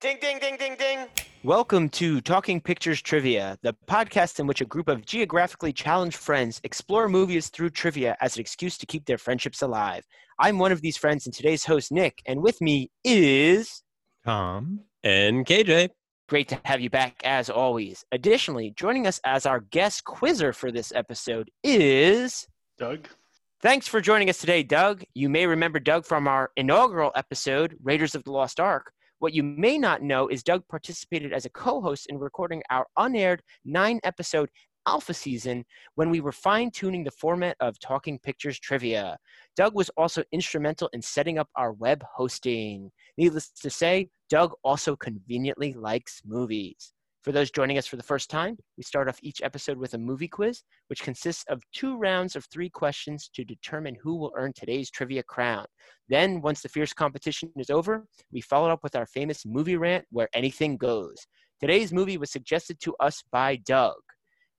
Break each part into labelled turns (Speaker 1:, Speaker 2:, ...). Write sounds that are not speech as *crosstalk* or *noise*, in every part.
Speaker 1: Ding, ding, ding, ding, ding.
Speaker 2: Welcome to Talking Pictures Trivia, the podcast in which a group of geographically challenged friends explore movies through trivia as an excuse to keep their friendships alive. I'm one of these friends and today's host, Nick, and with me is.
Speaker 3: Tom.
Speaker 4: And KJ.
Speaker 2: Great to have you back as always. Additionally, joining us as our guest quizzer for this episode is.
Speaker 5: Doug.
Speaker 2: Thanks for joining us today, Doug. You may remember Doug from our inaugural episode, Raiders of the Lost Ark. What you may not know is Doug participated as a co host in recording our unaired nine episode alpha season when we were fine tuning the format of Talking Pictures Trivia. Doug was also instrumental in setting up our web hosting. Needless to say, Doug also conveniently likes movies. For those joining us for the first time, we start off each episode with a movie quiz, which consists of two rounds of three questions to determine who will earn today's trivia crown. Then, once the fierce competition is over, we follow up with our famous movie rant where anything goes. Today's movie was suggested to us by Doug.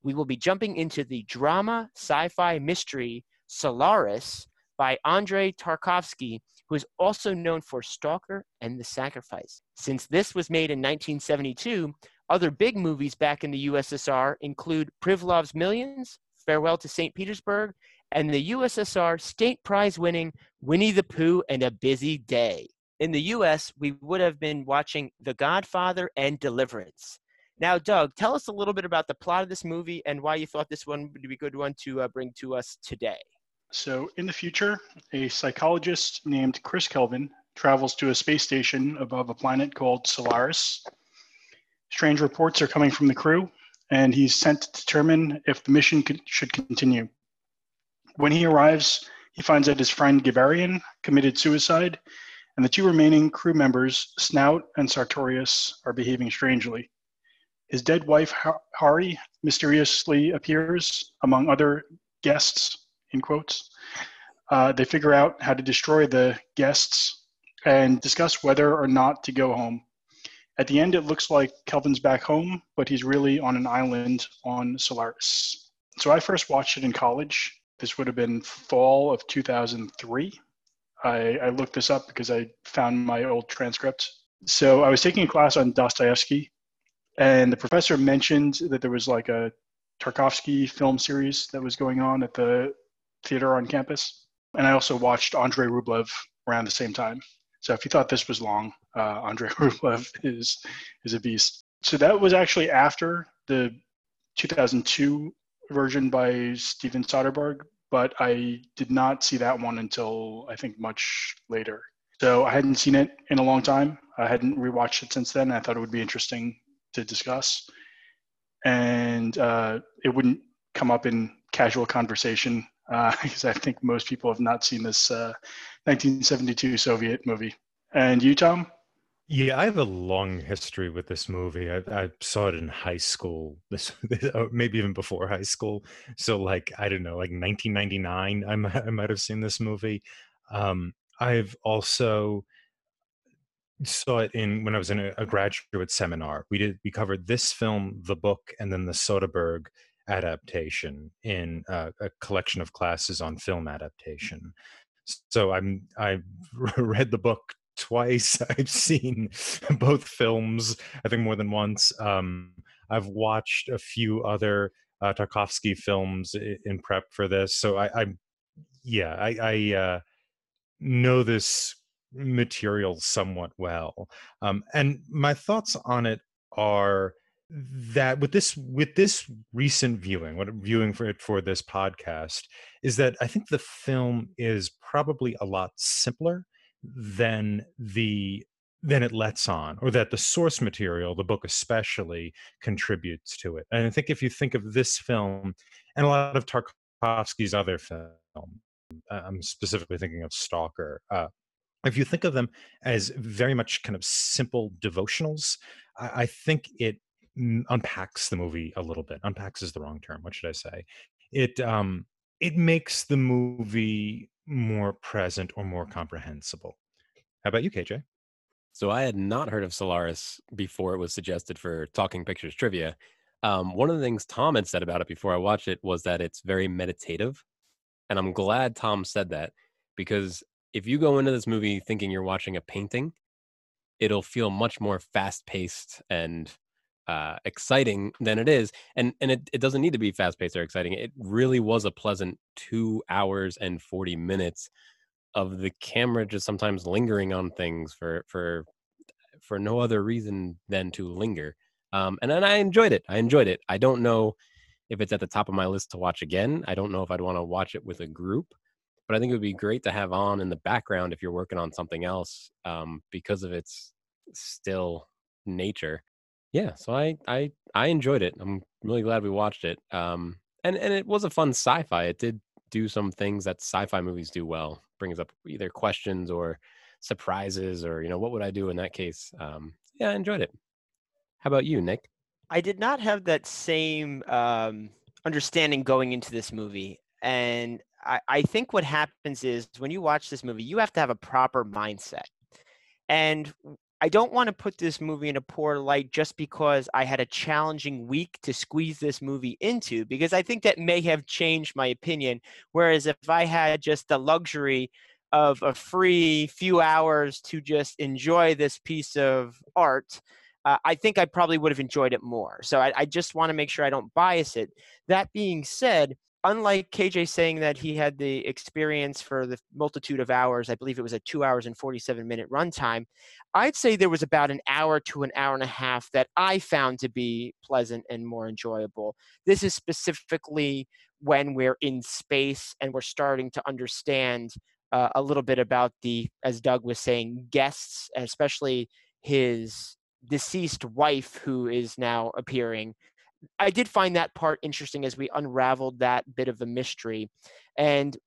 Speaker 2: We will be jumping into the drama sci fi mystery Solaris by Andrei Tarkovsky, who is also known for Stalker and The Sacrifice. Since this was made in 1972, other big movies back in the USSR include Privalov's Millions, Farewell to St. Petersburg, and the USSR state prize winning Winnie the Pooh and a Busy Day. In the US, we would have been watching The Godfather and Deliverance. Now, Doug, tell us a little bit about the plot of this movie and why you thought this one would be a good one to uh, bring to us today.
Speaker 5: So, in the future, a psychologist named Chris Kelvin travels to a space station above a planet called Solaris. Strange reports are coming from the crew, and he's sent to determine if the mission could, should continue. When he arrives, he finds that his friend Gibarian committed suicide, and the two remaining crew members, Snaut and Sartorius, are behaving strangely. His dead wife, Hari, mysteriously appears among other guests, in quotes. Uh, they figure out how to destroy the guests and discuss whether or not to go home. At the end, it looks like Kelvin's back home, but he's really on an island on Solaris. So I first watched it in college. This would have been fall of 2003. I, I looked this up because I found my old transcript. So I was taking a class on Dostoevsky, and the professor mentioned that there was like a Tarkovsky film series that was going on at the theater on campus. And I also watched Andrei Rublev around the same time. So if you thought this was long, uh, Andrei *laughs* Rublev is is a beast. So that was actually after the 2002 version by Steven Soderbergh, but I did not see that one until I think much later. So I hadn't seen it in a long time. I hadn't rewatched it since then. I thought it would be interesting to discuss, and uh, it wouldn't come up in casual conversation because uh, *laughs* I think most people have not seen this uh, 1972 Soviet movie. And you, Tom?
Speaker 3: Yeah, I have a long history with this movie. I, I saw it in high school, this, maybe even before high school. So, like, I don't know, like 1999, I might, I might have seen this movie. Um, I've also saw it in when I was in a, a, graduate seminar. We did we covered this film, the book, and then the Soderbergh adaptation in uh, a collection of classes on film adaptation. So I'm I've *laughs* read the book twice. *laughs* I've seen both films. I think more than once. Um, I've watched a few other uh, Tarkovsky films in prep for this. So I, I yeah, I, I uh, know this material somewhat well. Um, and my thoughts on it are that with this with this recent viewing what I'm viewing for it for this podcast is that i think the film is probably a lot simpler than the than it lets on or that the source material the book especially contributes to it. And i think if you think of this film and a lot of tarkovsky's other film i'm specifically thinking of stalker uh, if you think of them as very much kind of simple devotionals I, I think it unpacks the movie a little bit. Unpacks is the wrong term. What should I say? It um it makes the movie more present or more comprehensible. How about you, KJ?
Speaker 4: So I had not heard of Solaris before it was suggested for Talking Pictures trivia. Um, one of the things Tom had said about it before I watched it was that it's very meditative, and I'm glad Tom said that because if you go into this movie thinking you're watching a painting, it'll feel much more fast paced and uh, exciting than it is. And and it, it doesn't need to be fast paced or exciting. It really was a pleasant two hours and 40 minutes of the camera just sometimes lingering on things for for for no other reason than to linger. Um, and then I enjoyed it. I enjoyed it. I don't know if it's at the top of my list to watch again. I don't know if I'd want to watch it with a group, but I think it would be great to have on in the background if you're working on something else um, because of its still nature. Yeah, so I I I enjoyed it. I'm really glad we watched it. Um, and and it was a fun sci-fi. It did do some things that sci-fi movies do well. Brings up either questions or surprises or you know what would I do in that case. Um, yeah, I enjoyed it. How about you, Nick?
Speaker 2: I did not have that same um, understanding going into this movie, and I, I think what happens is when you watch this movie, you have to have a proper mindset. And I don't want to put this movie in a poor light just because I had a challenging week to squeeze this movie into, because I think that may have changed my opinion. Whereas if I had just the luxury of a free few hours to just enjoy this piece of art, uh, I think I probably would have enjoyed it more. So I, I just want to make sure I don't bias it. That being said, unlike KJ saying that he had the experience for the multitude of hours, I believe it was a two hours and 47 minute runtime, I'd say there was about an hour to an hour and a half that I found to be pleasant and more enjoyable. This is specifically when we're in space and we're starting to understand uh, a little bit about the, as Doug was saying, guests, especially his deceased wife who is now appearing I did find that part interesting as we unraveled that bit of the mystery. And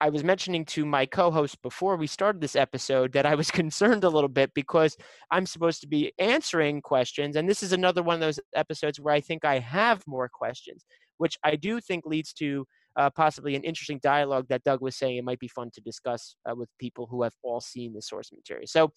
Speaker 2: I was mentioning to my co host before we started this episode that I was *laughs* concerned a little bit because I'm supposed to be answering questions. And this is another one of those episodes where I think I have more questions, which I do think leads to uh, possibly an interesting dialogue that Doug was saying it might be fun to discuss uh, with people who have all seen the source material. So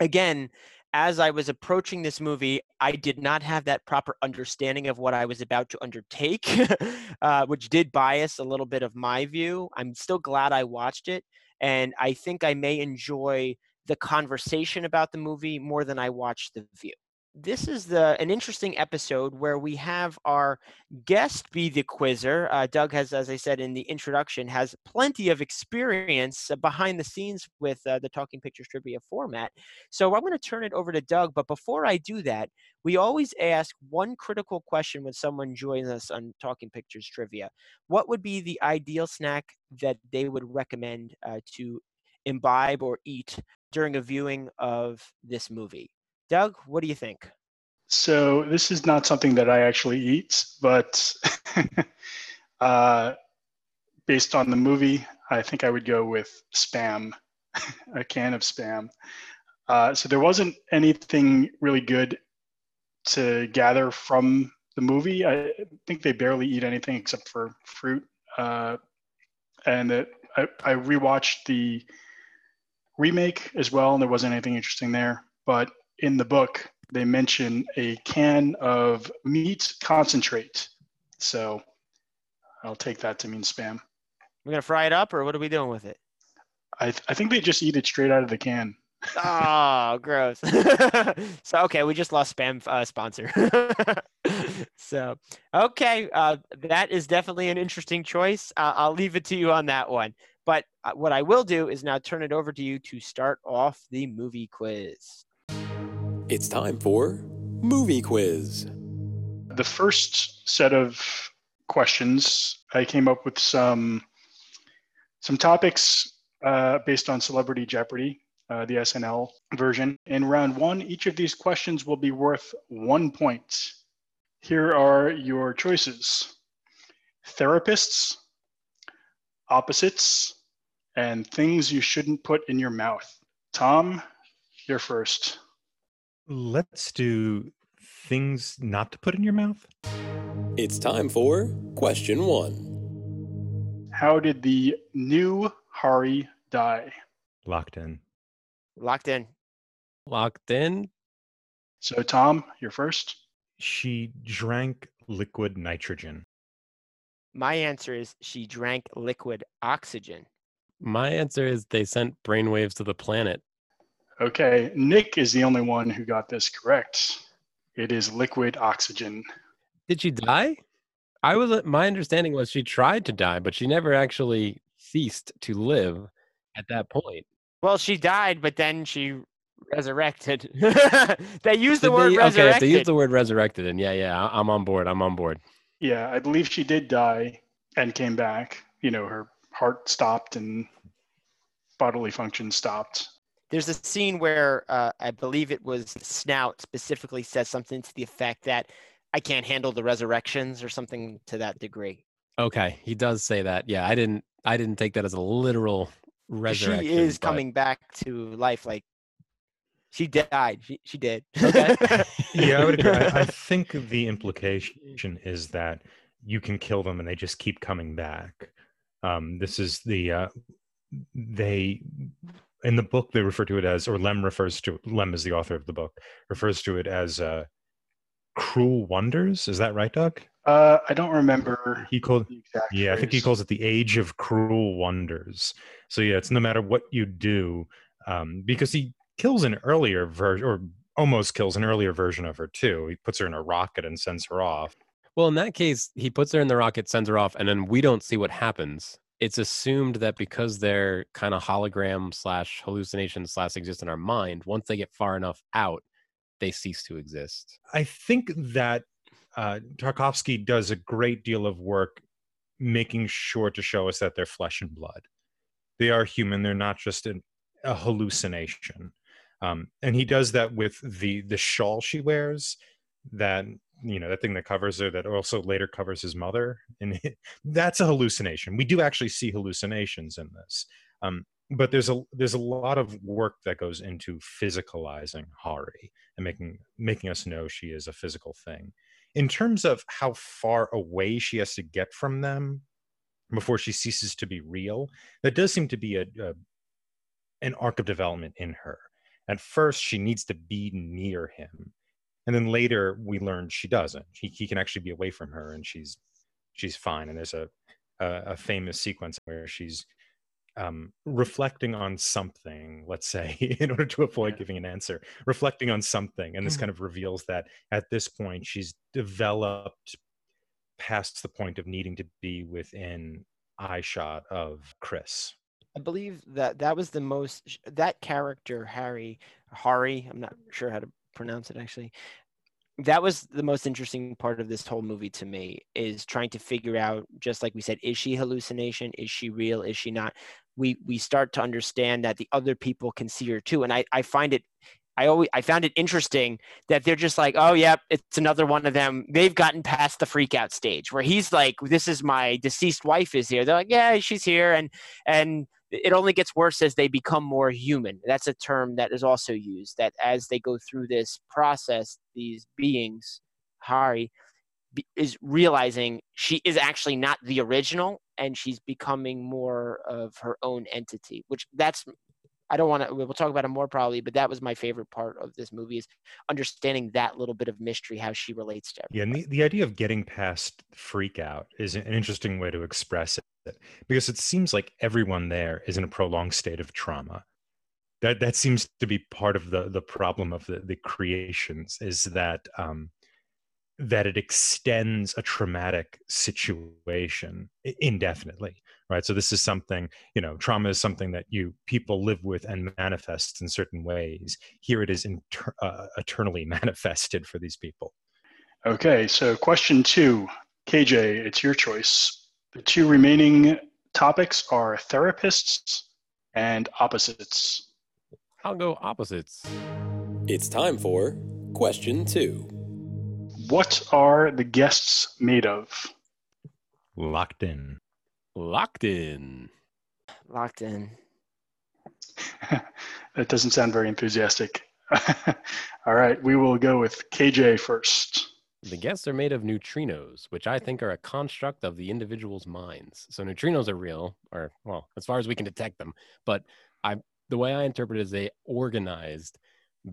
Speaker 2: again, as I was approaching this movie, I did not have that proper understanding of what I was about to undertake, *laughs* uh, which did bias a little bit of my view. I'm still glad I watched it, and I think I may enjoy the conversation about the movie more than I watched the view this is the an interesting episode where we have our guest be the quizzer. Uh, Doug has, as I said in the introduction, has plenty of experience uh, behind the scenes with uh, the Talking Pictures trivia format. So I'm going to turn it over to Doug. But before I do that, we always ask one critical question when someone joins us on Talking Pictures trivia. What would be the ideal snack that they would recommend uh, to imbibe or eat during a viewing of this movie? Doug, what do you think?
Speaker 5: So this is not something that I actually eat, but *laughs* uh, based on the movie, I think I would go with spam, *laughs* a can of spam. Uh, so there wasn't anything really good to gather from the movie. I think they barely eat anything except for fruit. Uh, and that I, I rewatched the remake as well, and there wasn't anything interesting there. But in the book, they mention a can of meat concentrate. So I'll take that to mean spam.
Speaker 2: We're gonna fry it up, or what are we doing with it?
Speaker 5: I, th- I think they just eat it straight out of the can.
Speaker 2: oh, *laughs* gross. *laughs* so okay, we just lost spam uh, sponsor. *laughs* so okay, uh, that is definitely an interesting choice. Uh, I'll leave it to you on that one. But uh, what I will do is now turn it over to you to start off the movie quiz.
Speaker 1: It's time for Movie Quiz.
Speaker 5: The first set of questions, I came up with some some topics uh, based on Celebrity Jeopardy, uh, the SNL version. In round one, each of these questions will be worth one point. Here are your choices therapists, opposites, and things you shouldn't put in your mouth. Tom, you're first.
Speaker 3: Let's do things not to put in your mouth.
Speaker 1: It's time for question one.
Speaker 5: How did the new Hari die?
Speaker 3: Locked in.
Speaker 2: Locked in.
Speaker 4: Locked in.
Speaker 5: So, Tom, you're first.
Speaker 3: She drank liquid nitrogen.
Speaker 2: My answer is she drank liquid oxygen.
Speaker 4: My answer is they sent brainwaves to the planet.
Speaker 5: Okay, Nick is the only one who got this correct. It is liquid oxygen.
Speaker 4: Did she die? I was my understanding was she tried to die, but she never actually ceased to live at that point.
Speaker 2: Well, she died, but then she resurrected. *laughs* they used the
Speaker 4: Did
Speaker 2: word
Speaker 4: they-
Speaker 2: resurrected.
Speaker 4: Okay, if they used the word resurrected, and yeah, yeah, I- I'm on board. I'm on board.
Speaker 5: Yeah, I believe she did die and came back. You know, her heart stopped and bodily function stopped.
Speaker 2: There's a scene where uh, I believe it was Snaut specifically says something to the effect that I can't handle the resurrections or something to that degree.
Speaker 4: Okay, he does say that. Yeah, I didn't. I didn't take that as a literal resurrection.
Speaker 2: she is
Speaker 4: but-
Speaker 2: coming back to life. Like she died. She, she did.
Speaker 4: Okay. *laughs*
Speaker 3: yeah, I would agree. I, I *laughs* think the implication is that you can kill them and they just keep coming back. Um, this is the uh, they in the book they refer to it as, or Lem refers to Lem is the author of the book refers to it as uh, cruel wonders. Is that right, Doug?
Speaker 5: Uh, I don't remember
Speaker 3: He called
Speaker 5: the exact.
Speaker 3: yeah, I think he calls it the age of cruel wonders. So yeah, it's no matter what you do, um, because he kills an earlier version, or almost kills an earlier version of her too. He puts her in a rocket and sends her off.
Speaker 4: Well, in that case, he puts her in the rocket, sends her off, and then we don't see what happens. It's assumed that because they're kind of hologram slash hallucination slash exist in our mind, once they get far enough out, they cease to exist.
Speaker 3: I think that uh, Tarkovsky does a great deal of work making sure to show us that they're flesh and blood. They are human. They're not just an, a hallucination. Um, and he does that with the the shawl she wears, that you know that thing that covers her, that also later covers his mother, and that's a hallucination. We do actually see hallucinations in this, um, but there's a there's a lot of work that goes into physicalizing Hari and making making us know she is a physical thing. In terms of how far away she has to get from them before she ceases to be real, that does seem to be a, a an arc of development in her. At first, she needs to be near him, and then later we learn she doesn't. He, he can actually be away from her, and she's she's fine. And there's a a, a famous sequence where she's um, reflecting on something, let's say, *laughs* in order to avoid
Speaker 5: Yeah.
Speaker 3: giving an answer, reflecting on something. And this
Speaker 2: Mhm.
Speaker 3: kind of reveals that at this point, she's developed past the point of needing to be within eye shot of Chris.
Speaker 2: I believe that that was the most that character Harry Hari. I'm not sure how to pronounce it actually. That was the most interesting part of this whole movie to me is trying to figure out, just like we said, is she hallucination? Is she real? Is she not? We we start to understand that the other people can see her too, and I I find it. I always I found it interesting that they're just like, oh yeah, it's another one of them. They've gotten past the freak out stage where he's like, this is my deceased wife is here. They're like, yeah, she's here, and and it only gets worse as they become more human. That's a term that is also used. That as they go through this process, these beings, Hari, is realizing she is actually not the original, and she's becoming more of her own entity. Which that's I don't want to. We'll talk about it more probably, but that was my favorite part of this movie is understanding that little bit of mystery, how she relates to
Speaker 3: Yeah, and the, the idea of getting past freak out is an interesting way to express it because it seems like everyone there is in a prolonged state of trauma. That that seems to be part of the the problem of the, the creations is that um, that it extends a traumatic situation indefinitely, right? So this is something you know, trauma is something that you people live with and manifests in certain ways. Here it is inter- uh, eternally *laughs* manifested for these people.
Speaker 5: Okay, so question two, KJ, it's your choice. The two remaining topics are therapists and opposites.
Speaker 4: I'll go opposites.
Speaker 1: It's time for question two.
Speaker 5: What are the guests made of?
Speaker 3: Locked in.
Speaker 4: Locked in.
Speaker 2: Locked in. *laughs*
Speaker 5: that doesn't sound very enthusiastic. *laughs* All right, we will go with KJ first.
Speaker 4: The guests are made of neutrinos, which I think are a construct of the individual's minds. So neutrinos are real, or well, as far as we can detect them. But I, the way I interpret it is they organized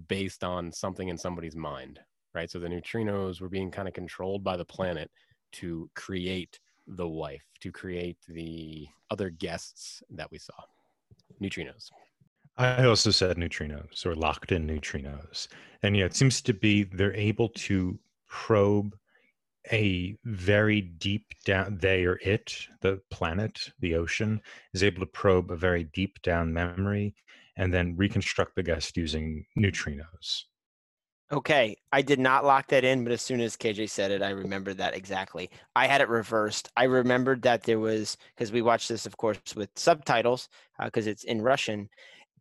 Speaker 4: based on something in somebody's mind, right? So the neutrinos were being kind of controlled by the planet to create the wife, to create the other guests that we saw. Neutrinos.
Speaker 3: I also said neutrinos or locked in neutrinos. And yeah, it seems to be they're able to probe a very deep down, they or it, the planet, the ocean, is able to probe a very deep down memory and then reconstruct the guest using neutrinos.
Speaker 2: Okay, I did not lock that in, but as soon as KJ said it, I remembered that exactly. I had it reversed. I remembered that there was because we watched this, of course, with subtitles because uh, it's in Russian.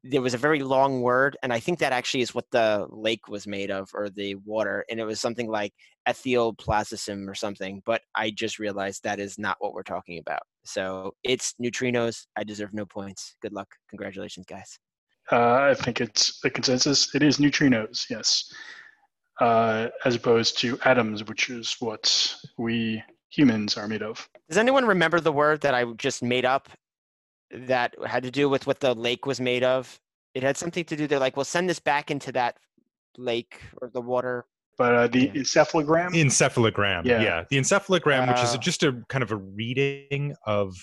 Speaker 2: There was a very long word, and I think that actually is what the lake was made of, or the water, and it was something like ethioplasm or something. But I just realized that is not what we're talking about. So it's neutrinos. I deserve no points. Good luck. Congratulations, guys.
Speaker 5: Uh, I think it's a consensus. It is neutrinos. Yes uh, as opposed to atoms, which is what we humans are made of.
Speaker 2: Does anyone remember the word that I just made up that had to do with what the lake was made of? It had something to do. They're like, "We'll send this back into that lake or the water."
Speaker 5: But uh, the encephalogram.
Speaker 3: Encephalogram. Yeah. yeah. The encephalogram, uh, which is just a kind of a reading of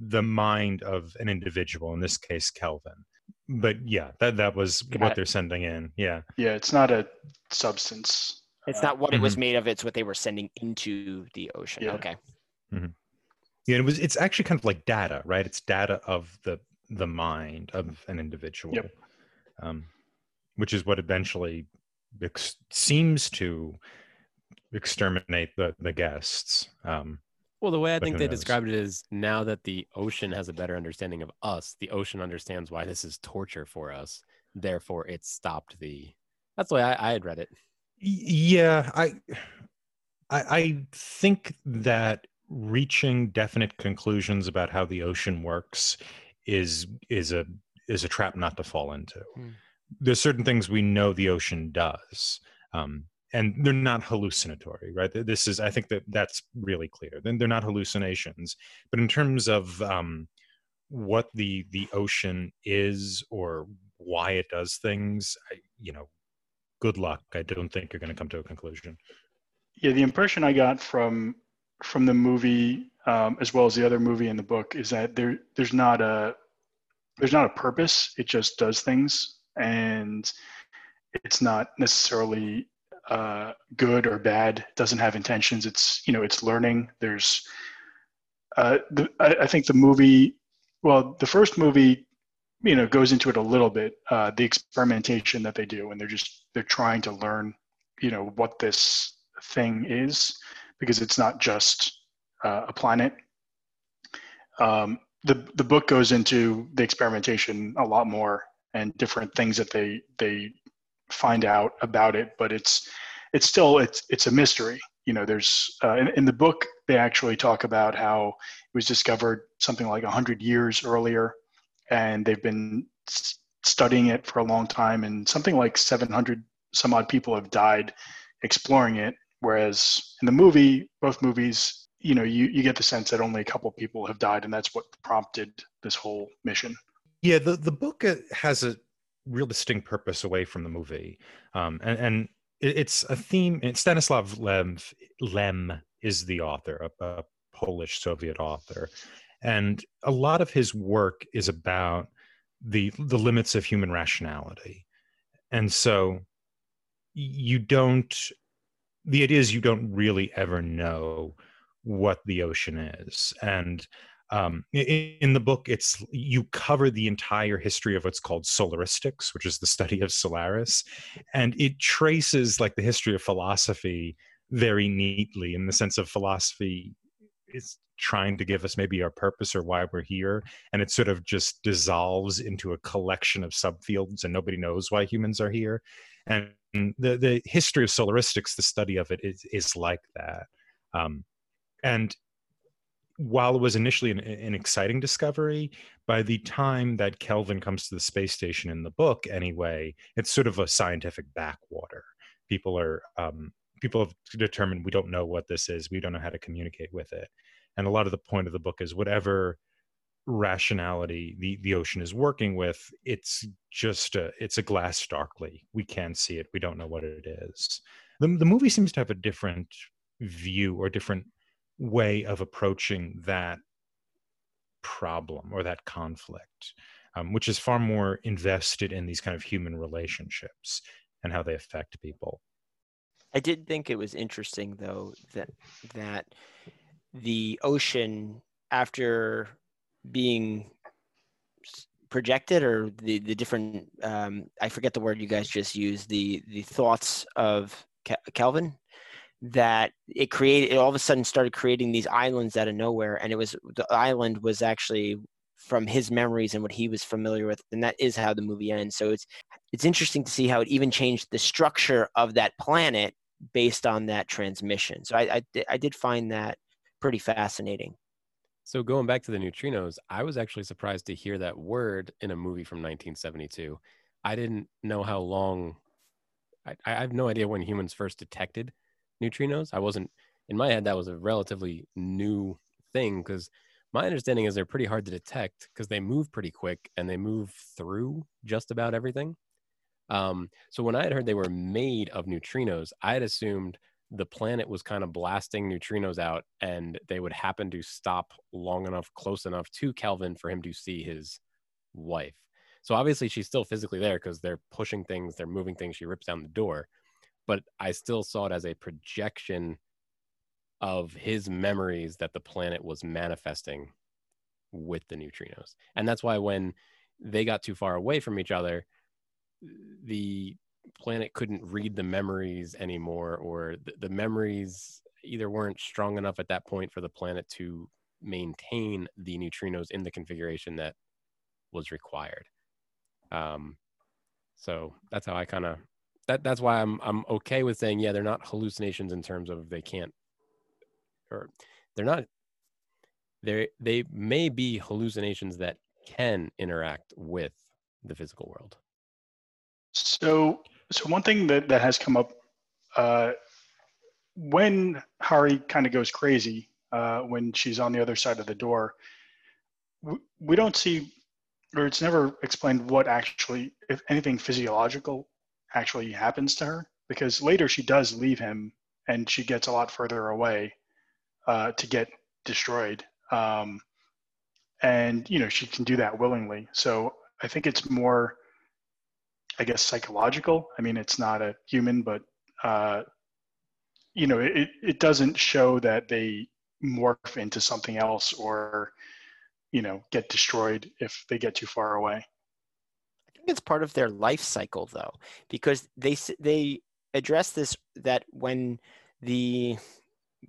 Speaker 3: the mind of an individual. In this case, Kelvin but yeah, that that was what it. they're sending in. Yeah.
Speaker 5: Yeah, it's not a substance.
Speaker 2: It's uh, not what mm-hmm. it was mm-hmm. made of. It's what they were sending into the ocean. Yeah. Okay.
Speaker 3: Mm-hmm. Yeah, it was. It's actually kind of like data, right? It's data of the the mind of an individual,
Speaker 5: yep.
Speaker 3: um, which is what eventually ex- seems to exterminate the the guests. Um,
Speaker 4: well, the way I think they knows? described it is now that the ocean has a better understanding of us, the ocean understands why this is torture for us. Therefore, it stopped the. That's the way I, I had read it.
Speaker 3: Yeah, I, I, I think that reaching definite conclusions about how the ocean works is is a is a trap not to fall into. Hmm. There's certain things we know the ocean does. Um, and they're not hallucinatory right this is i think that that's really clear then they're not hallucinations but in terms of um, what the the ocean is or why it does things I, you know good luck i don't think you're going to come to a conclusion
Speaker 5: yeah the impression i got from from the movie um, as well as the other movie in the book is that there there's not a there's not a purpose it just does things and it's not necessarily uh, good or bad. It doesn't have intentions. It's you know it's learning. There's uh, the, I, I, think the movie, well, the first movie, you know, goes into it a little bit. Uh, the experimentation that they do, and they're just they're trying to learn, you know, what this thing is, because it's not just uh, a planet. Um, the the book goes into the experimentation a lot more and different things that they they find out about it, but it's it's still it's it's a mystery. You know, there's uh, in, in the book they actually talk about how it was discovered something like hundred years earlier, and they've been studying it for a long time, and something like 700 some odd people have died exploring it. Whereas in the movie, both movies, you know, you, you get the sense that only a couple people have died, and that's what prompted this whole mission.
Speaker 3: Yeah, the the book uh, has a real distinct purpose away from the movie. Um, and, and it's a theme. Stanislav Lem, Lem is the author, a, a Polish Soviet author, and a lot of his work is about the the limits of human rationality, and so you don't. The idea is you don't really ever know what the ocean is, and um, in, in, the book it's you cover the entire history of what's called solaristics which is the study of solaris. And it traces like the history of philosophy very neatly in the sense of philosophy is trying to give us maybe our purpose or why we're here. And it sort of just dissolves into a collection of subfields and nobody knows why humans are here. And the the history of solaristics the study of it is, is like that um, and while it was initially an, an, exciting discovery, by the time that Kelvin comes to the space station in the book, anyway, it's sort of a scientific backwater. People are um, people have determined we don't know what this is. We don't know how to communicate with it, and a lot of the point of the book is whatever rationality the the ocean is working with it's just a it's a glass darkly we can't see it we don't know what it is the, the movie seems to have a different view or different way of approaching that problem or that conflict. um, which is far more invested in these kind of human relationships and how they affect people.
Speaker 2: I did think it was interesting though that that the ocean after being projected or the the different um, I forget the word you guys just used the the thoughts of Kelvin that it created it all of a sudden started creating these islands out of nowhere. And it was the island was actually from his memories and what he was familiar with. And that is how the movie ends. So it's it's interesting to see how it even changed the structure of that planet based on that transmission. So i i, I did find that pretty fascinating
Speaker 4: so going back to the neutrinos, I was actually surprised to hear that word in a movie from 1972. I didn't know how long. I, I have no idea when humans first detected neutrinos. I wasn't in my head. That was a relatively new thing because my understanding is they're pretty hard to detect because they move pretty quick and they move through just about everything. Um, so when I had heard they were made of neutrinos, I had assumed the planet was kind of blasting neutrinos out and they would happen to stop long enough close enough to kelvin for him to see his wife. So obviously she's still physically there because they're pushing things they're moving things she rips down the door but i still saw it as a projection of his memories that the planet was manifesting with the neutrinos. And that's why when they got too far away from each other the planet couldn't read the memories anymore or the, the memories either weren't strong enough at that point for the planet to maintain the neutrinos in the configuration that was required. Um, so that's how i kind of that that's why i'm i'm okay with saying yeah they're not hallucinations in terms of they can't or they're not they they may be hallucinations that can interact with the physical world.
Speaker 5: So so one thing that, that has come up uh, when Hari kind of goes crazy uh, when she's on the other side of the door, we, we don't see, or it's never explained what actually, if anything physiological actually happens to her, because later she does leave him and she gets a lot further away uh, to get destroyed. Um, and, you know, she can do that willingly. So I think it's more I guess psychological. I mean, it's not a human, but uh, you know, it it doesn't show that they morph into something else or you know get destroyed if they get too far away.
Speaker 2: I think it's part of their life cycle, though, because they they address this that when the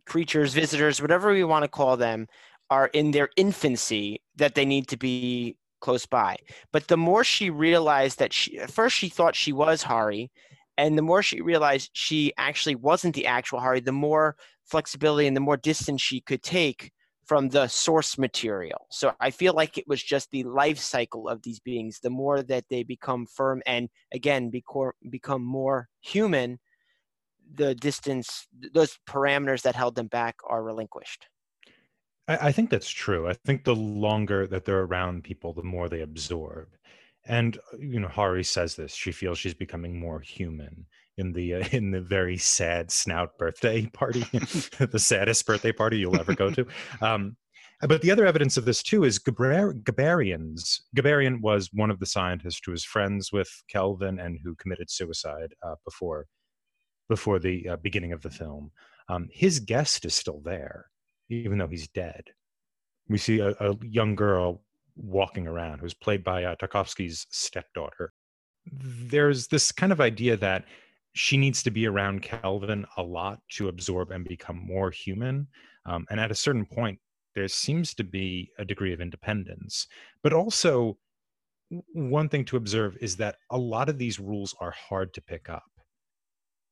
Speaker 2: creatures, visitors, whatever we want to call them, are in their infancy, that they need to be close by. But the more she realized that she, at first she thought she was Hari, and the more she realized she actually wasn't the actual Hari, the more flexibility and the more distance she could take from the source material. So I feel like it was just the life cycle of these beings. The more that they become firm and again become more human, the distance, those parameters that held them back are relinquished.
Speaker 3: I, I think that's true. I think the longer that they're around people, the more they absorb. And uh, you know, Hari says this. She feels she's becoming more human in the uh, *laughs* in the very sad snaut birthday party, *laughs* *laughs* the saddest birthday party you'll ever go to. Um, but the other evidence of this too is Gabar- Gabarian's. Gabarian was one of the scientists who was friends with Kelvin and who committed suicide uh, before before the uh, beginning of the film. Um, his guest is still there even though he's dead. We see a, a young girl walking around who's played by uh, Tarkovsky's stepdaughter. There's this kind of idea that she needs to be around Kelvin a lot to absorb and become more human. Um, and at a certain point, there seems to be a degree of independence. But also, one thing to observe is that a lot of these rules are hard to pick up.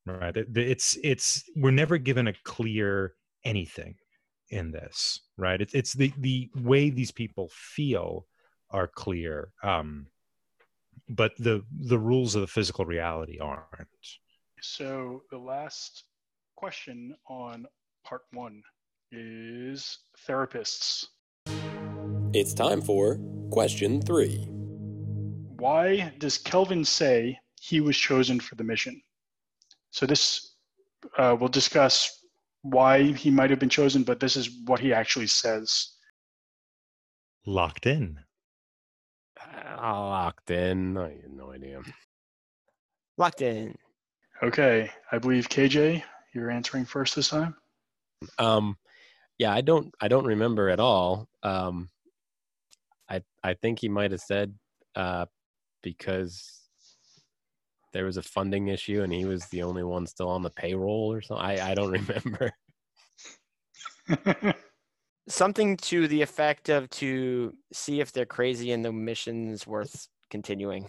Speaker 3: Right? It's it's we're never given a clear anything in this right? It's, it's the the way these people feel are clear um but the the rules of the physical reality aren't.
Speaker 5: So the last question on part one is therapists.
Speaker 1: It's time for question three.
Speaker 5: Why does kelvin say he was chosen for the mission? So this uh, we'll discuss why he might have been chosen, but this is what he actually says.
Speaker 3: Locked in.
Speaker 4: locked in. I have no idea.
Speaker 2: Locked in.
Speaker 5: Okay, I believe KJ, you're answering first this time.
Speaker 4: Um, yeah, I don't, I don't remember at all. Um, I, I think he might have said, uh, because there was a funding issue and he was the only one still on the payroll or something. I, I don't *laughs* remember. *laughs*
Speaker 2: Something to the effect of to see if they're crazy and the mission's worth continuing.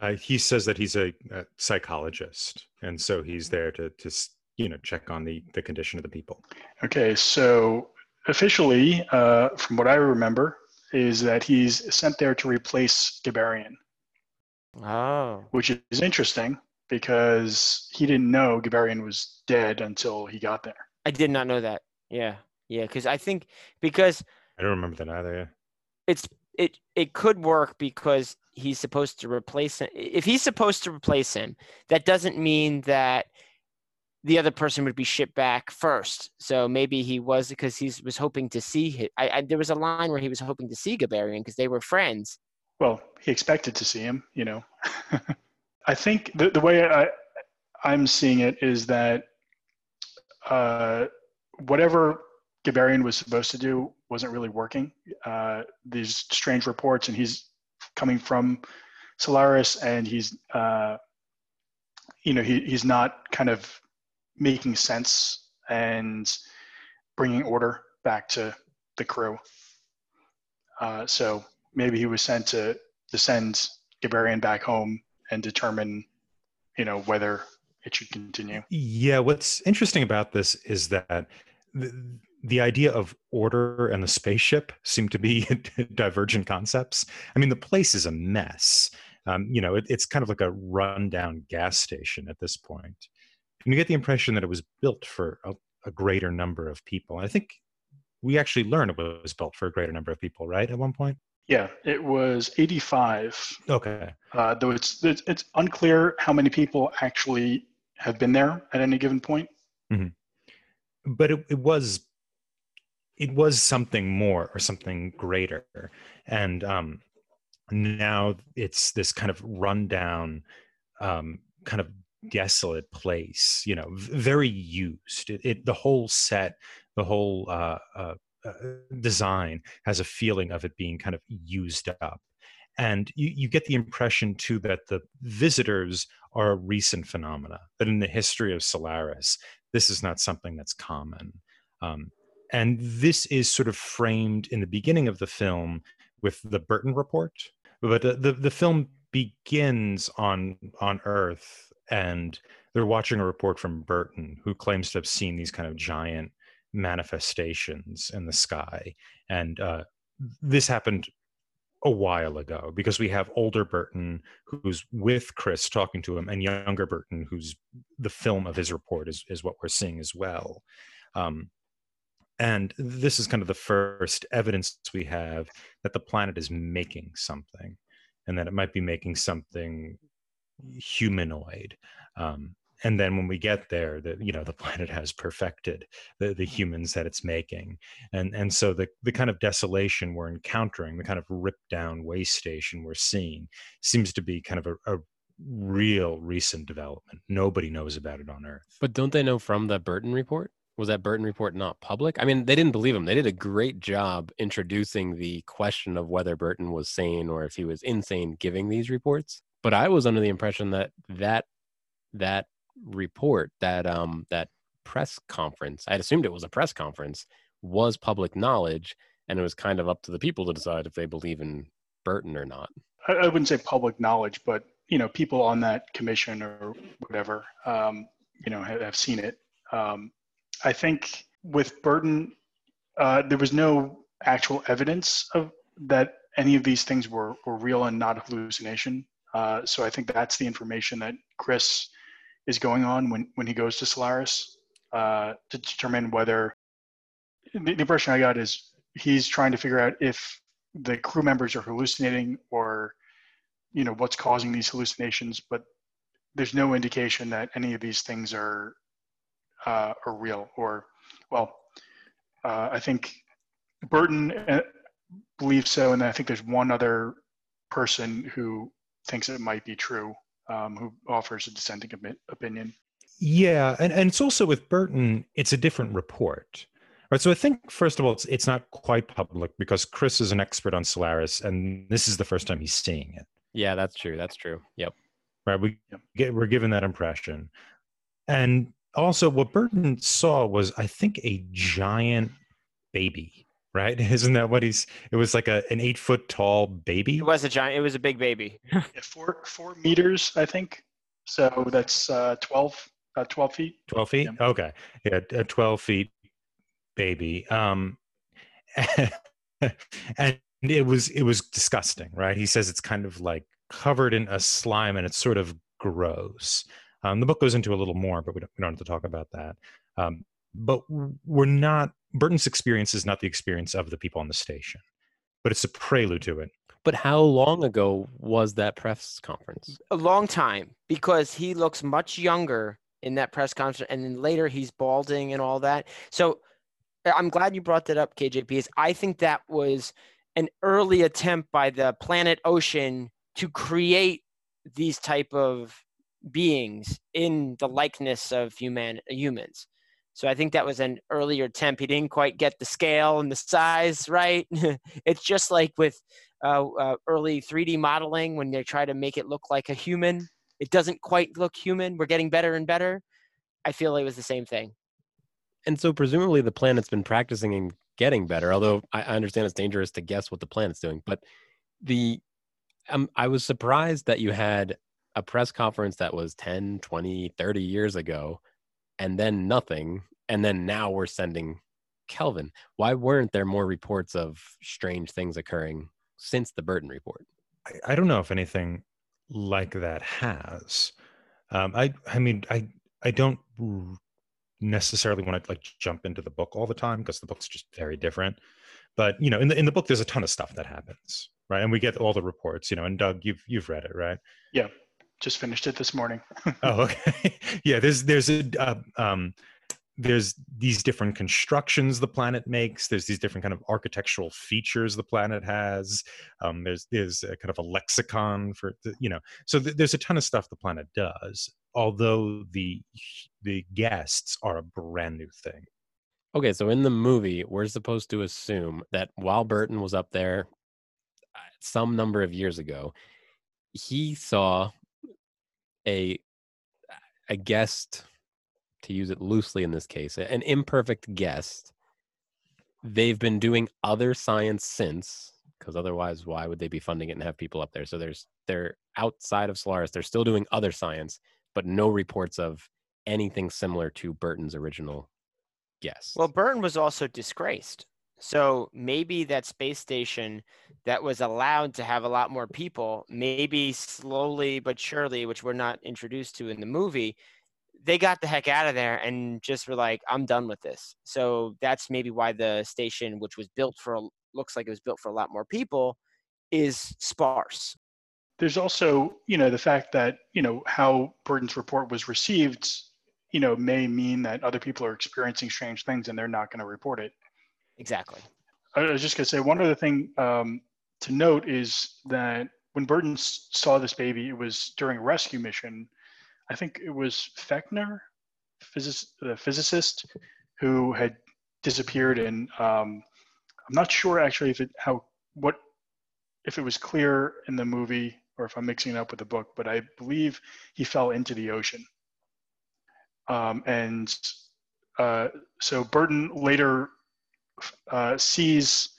Speaker 3: Uh, he says that he's a, a psychologist, and so he's there to to you know check on the the condition of the people.
Speaker 5: Okay, so officially, uh, from what I remember, is that he's sent there to replace Gabarian,
Speaker 2: Oh.
Speaker 5: which is interesting because he didn't know Gabarian was dead until he got there.
Speaker 2: I did not know that. Yeah. Yeah. Cause I think because
Speaker 3: I don't remember that either. Yeah.
Speaker 2: it's it it could work because he's supposed to replace him. If he's supposed to replace him, that doesn't mean that the other person would be shipped back first. So maybe he was because he was hoping to see him. I, I, there was a line where he was hoping to see Gabarian because they were friends.
Speaker 5: Well, he expected to see him, you know. *laughs* I think the, the way I, I'm seeing it is that uh, whatever Gabarian was supposed to do wasn't really working. Uh, these strange reports, and he's coming from Solaris, and he's, uh, you know, he, he's not kind of making sense and bringing order back to the crew. Uh, so maybe he was sent to, to send Gabarian back home and determine, you know, whether it should continue.
Speaker 3: Yeah, what's interesting about this is that the, the idea of order and the spaceship seem to be *laughs* divergent concepts. I mean, the place is a mess. Um, you know, it, it's kind of like a rundown gas station at this point. And you get the impression that it was built for a, a greater number of people. I think we actually learned it was built for a greater number of people, right? At one point.
Speaker 5: Yeah, it was 85.
Speaker 3: Okay.
Speaker 5: Uh, though it's, it's it's unclear how many people actually have been there at any given point.
Speaker 3: but it, it was it was something more or something greater and um now it's this kind of rundown um kind of desolate place you know v- very used it, it the whole set the whole uh, uh, uh design has a feeling of it being kind of used up and you, you get the impression too that the visitors are a recent phenomena that in the history of solaris this is not something that's common. Um, and this is sort of framed in the beginning of the film with the Berton report. But the, the, the film begins on on Earth, and they're watching a report from Berton, who claims to have seen these kind of giant manifestations in the sky. And uh, this happened a while ago because we have older Berton who's with Chris talking to him, and younger Berton who's the film of his report is is what we're seeing as well. Um, and this is kind of the first evidence we have that the planet is making something, and that it might be making something humanoid. Um, and then when we get there that you know the *laughs* planet has perfected the, the mm-hmm. humans that it's making and and so the the kind of desolation we're encountering the kind of ripped down waste station we're seeing seems to be kind of a, a real recent development nobody knows about it on earth
Speaker 4: But don't they know from the Berton report? Was that Berton report not public? I mean, they didn't believe him. They did a great job introducing the question of whether Berton was sane or if he was insane giving these reports. But I was under the impression that that that report, that um that press conference, I had assumed it was a press conference, was public knowledge, and it was kind of up to the people to decide if they believe in Berton or not.
Speaker 5: I, I wouldn't say public knowledge, but you know, people on that commission or whatever, um, you know, have, have seen it. Um, I think with Berton, uh, there was no actual evidence of that any of these things were, were real and not hallucination. Uh, so I think that's the information that Chris is going on when, when he goes to Solaris uh, to determine whether the, the impression I got is he's trying to figure out if the crew members are hallucinating or you know what's causing these hallucinations but there's no indication that any of these things are uh, are real or well uh, i think berton uh, believes so and i think there's one other person who thinks it might be true, um, who offers a dissenting opinion.
Speaker 3: Yeah, and, and it's also with Berton, it's a different report. Right. So I think first of all, it's it's not quite public because Chris is an expert on Solaris, and this is the first time he's seeing it.
Speaker 4: Yeah, that's true. That's true. Yep.
Speaker 3: Right. We
Speaker 5: Yep.
Speaker 3: get we're given that impression. And also what Berton saw was, I think, a giant baby. Right? *laughs* Isn't that what he's it was like a an eight foot tall baby?
Speaker 2: It was a giant. It was a big baby. *laughs*
Speaker 5: Yeah, four four meters, I think. So that's uh, 12, uh, 12 feet.
Speaker 3: 12 feet
Speaker 5: Yeah.
Speaker 3: okay yeah a 12 feet baby um *laughs* and it was it was disgusting right he says it's kind of like covered in a slime and it's sort of gross um, the book goes into a little more but we don't, we don't have to talk about that um, but we're not berton's experience is not the experience of the people on the station but it's a prelude to it.
Speaker 4: But how long ago was that press conference?
Speaker 2: a long time because he looks much younger in that press conference and then later he's balding and all that. So I- i'm glad you brought that up kjp because i think that was an early attempt by the planet ocean to create these type of beings in the likeness of human humans so i think that was an earlier attempt he didn't quite get the scale and the size right *laughs* it's just like with uh, uh, early 3d modeling when they try to make it look like a human it doesn't quite look human. We're getting better and better. I feel it was the same thing.
Speaker 4: And so presumably the planet's been practicing and getting better, although I I understand it's dangerous to guess what the planet's doing. But the um, I was surprised that you had a press conference that was 10, 20, 30 years ago and then nothing. And then now we're sending Kelvin. Why weren't there more reports of strange things occurring since the Berton report?
Speaker 3: I, I don't know if anything like that has. Um, I I mean I I don't necessarily want to like jump into the book all the time because the book's just very different. But you know, in the in the book, there's a ton of stuff that happens, right? And we get all the reports. You know, and Doug, you've you've read it, right?
Speaker 5: Just finished it this morning. *laughs*
Speaker 3: Oh, okay. *laughs* yeah, there's there's a uh, um, there's these different constructions the planet makes. There's these different kind of architectural features the planet has. Um, there's there's a kind of a lexicon for the, you know. So th- there's a ton of stuff the planet does. Although the the guests are a brand new thing.
Speaker 4: Okay, so in the movie, we're supposed to assume that while Berton was up there uh, some number of years ago, he saw a a guest to use it loosely in this case, an imperfect guest. They've been doing other science since, because otherwise, why would they be funding it and have people up there? So there's they're outside of Solaris. They're still doing other science, but no reports of anything similar to Berton's original guest.
Speaker 2: Well, Berton was also disgraced. So maybe that space station that was allowed to have a lot more people, maybe slowly but surely, which we're not introduced to in the movie, they got the heck out of there and just were like, I'm done with this. So that's maybe why the station, which was built for, looks like it was built for a lot more people, is sparse.
Speaker 5: There's also, you know, the fact that, you know, how Berton's report was received, you know, may mean that other people are experiencing strange things and they're not going to report it.
Speaker 2: Exactly.
Speaker 5: I was just going to say one other thing um, to note is that when Berton saw this baby, it was during a rescue mission. I think it was Fechner, the physicist, who had disappeared, and um, I'm not sure actually if it how what if it was clear in the movie or if I'm mixing it up with the book, but I believe he fell into the ocean. Um, and uh, so Berton later uh, sees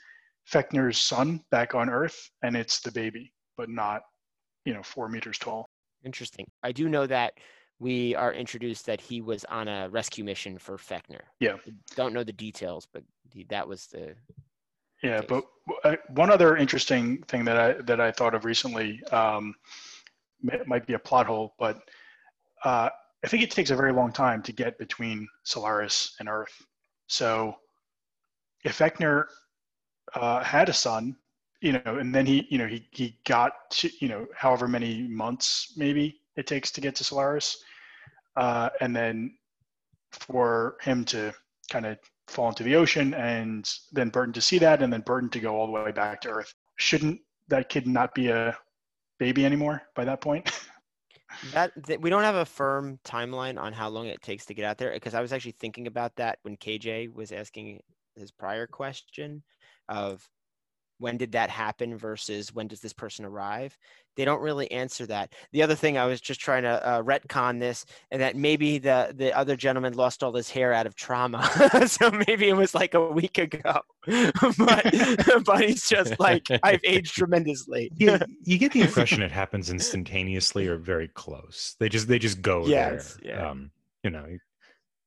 Speaker 5: Fechner's son back on Earth, and it's the baby, but not, you know, four meters tall.
Speaker 2: Interesting. I do know that we are introduced that he was on a rescue mission for Fechner.
Speaker 5: Yeah.
Speaker 2: Don't know the details, but that was the
Speaker 5: Yeah,
Speaker 2: case.
Speaker 5: but uh, one other interesting thing that I that I thought of recently um, might be a plot hole, but uh, I think it takes a very long time to get between Solaris and Earth. So if Fechner uh, had a son, you know, and then he, you know, he he got to, you know, however many months maybe it takes to get to Solaris, uh, and then for him to kind of fall into the ocean and then Berton to see that and then Berton to go all the way back to Earth. Shouldn't that kid not be a baby anymore by that point. *laughs*
Speaker 2: That, that we don't have a firm timeline on how long it takes to get out there because I was actually thinking about that when KJ was asking his prior question of when did that happen versus when does this person arrive they don't really answer that the other thing i was just trying to uh, retcon this and that maybe the the other gentleman lost all his hair out of trauma *laughs* so maybe it was like a week ago *laughs* but *laughs* but he's just like i've aged tremendously
Speaker 3: Yeah, you get the impression it happens instantaneously or very close. They just they just go
Speaker 2: Yes,
Speaker 3: there.
Speaker 2: yeah.
Speaker 3: Um, you know,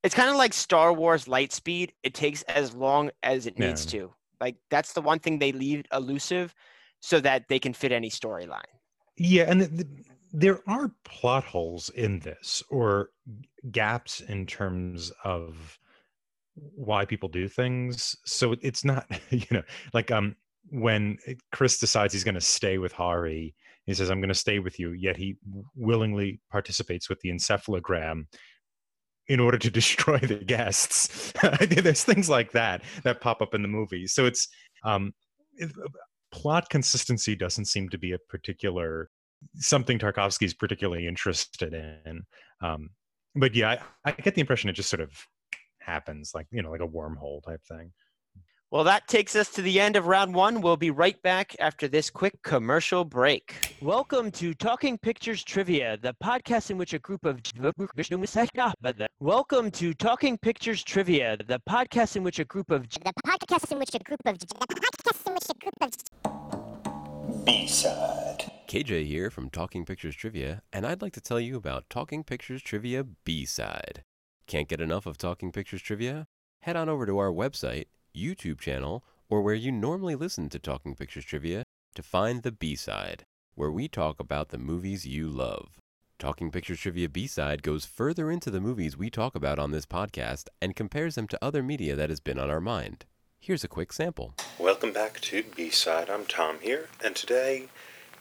Speaker 2: it's kind of like star wars lightspeed it takes as long as it needs
Speaker 3: Yeah.
Speaker 2: to like that's the one thing they leave elusive so that they can fit any storyline
Speaker 3: Yeah, and th- th- there are plot holes in this or gaps in terms of why people do things. So it's not, *laughs* you know, like um when Chris decides he's going to stay with Hari, he says, "I'm going to stay with you," yet he willingly participates with the encephalogram in order to *laughs* destroy the guests. *laughs* There's things like that that pop up in the movie. So it's um it, plot consistency doesn't seem to be a particular something Tarkovsky's particularly interested in. Um, but yeah, I, I get the impression it just sort of happens, like you know, like a wormhole type thing.
Speaker 2: Well, that takes us to the end of round one. We'll be right back after this quick commercial break. Welcome to Talking Pictures Trivia, the podcast in which a group of ah, Welcome to Talking Pictures Trivia, the podcast in which a group of
Speaker 6: the podcast in which a group of the podcast in which a group of
Speaker 1: B-side.
Speaker 4: KJ here from Talking Pictures Trivia, and I'd like to tell you about Talking Pictures Trivia B-Side. Can't get enough of Talking Pictures Trivia? Head on over to our website, YouTube channel, or where you normally listen to Talking Pictures Trivia to find the B-Side, where we talk about the movies you love. Talking Pictures Trivia B-Side goes further into the movies we talk about on this podcast and compares them to other media that has been on our mind. Here's a quick sample.
Speaker 7: Welcome back to B-Side. I'm Tom here, and today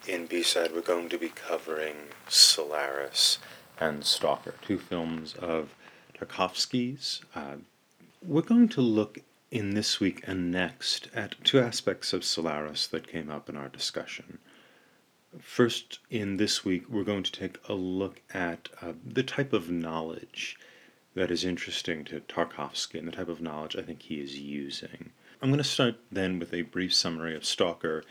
Speaker 7: in B-Side we're going to be covering Solaris and Stalker, two films of Tarkovsky's. Uh, we're going to look in this week and next at two aspects of Solaris that came up in our discussion. First, in this week, we're going to take a look at uh, the type of knowledge that is interesting to Tarkovsky and the type of knowledge I think he is using. I'm going to start then with a brief summary of Stalker,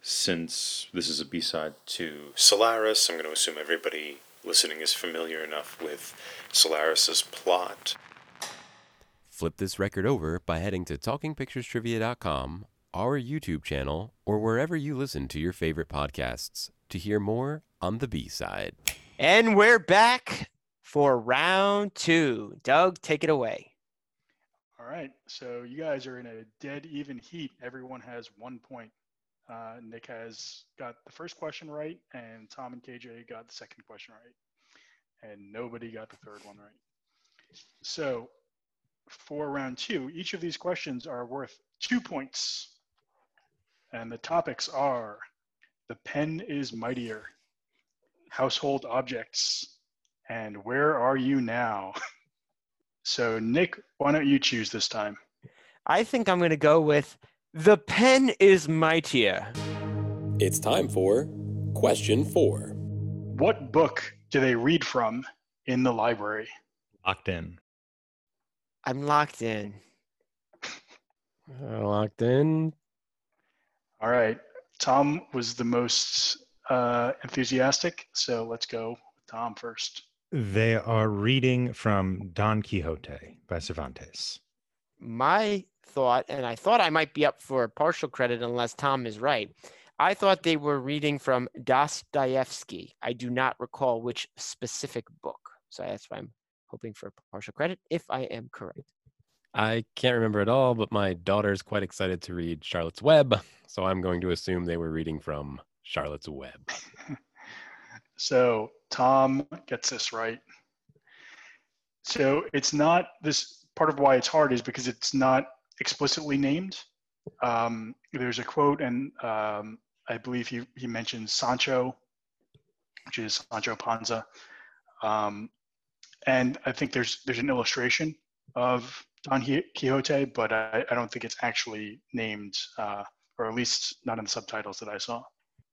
Speaker 7: since this is a B side to Solaris. I'm going to assume everybody listening is familiar enough with Solaris's plot.
Speaker 4: Flip this record over by heading to TalkingPicturesTrivia.com, our YouTube channel, or wherever you listen to your favorite podcasts to hear more on the B side.
Speaker 2: And we're back for round two. Doug, take it away.
Speaker 5: All right, so you guys are in a dead even heat. Everyone has one point. Uh, Nick has got the first question right, and Tom and KJ got the second question right, and nobody got the third one right. So, for round two, each of these questions are worth two points, and the topics are: the pen is mightier, household objects, and where are you now? *laughs* So, Nick, why don't you choose this time?
Speaker 2: I think I'm going to go with the pen is mightier.
Speaker 1: It's time for question four.
Speaker 5: What book do they read from in the library?
Speaker 3: Locked in.
Speaker 2: I'm locked in.
Speaker 4: Uh, locked in.
Speaker 5: All right. Tom was the most uh, enthusiastic, so let's go with Tom first.
Speaker 3: They are reading from Don Quixote by Cervantes.
Speaker 2: My thought, and I thought I might be up for partial credit unless Tom is right. I thought they were reading from Dostoevsky. I do not recall which specific book. So that's why I'm hoping for partial credit if I am correct.
Speaker 4: I can't remember at all, but my daughter's quite excited to read Charlotte's Web, so I'm going to assume they were reading from Charlotte's Web. *laughs*
Speaker 5: So Tom gets this right. So it's not this part of why it's hard is because it's not explicitly named. Um, there's a quote, and um, I believe he, he mentions Sancho, which is Sancho Panza. Um, and I think there's there's an illustration of Don Quixote, but I, I don't think it's actually named, uh, or at least not in the subtitles that I saw.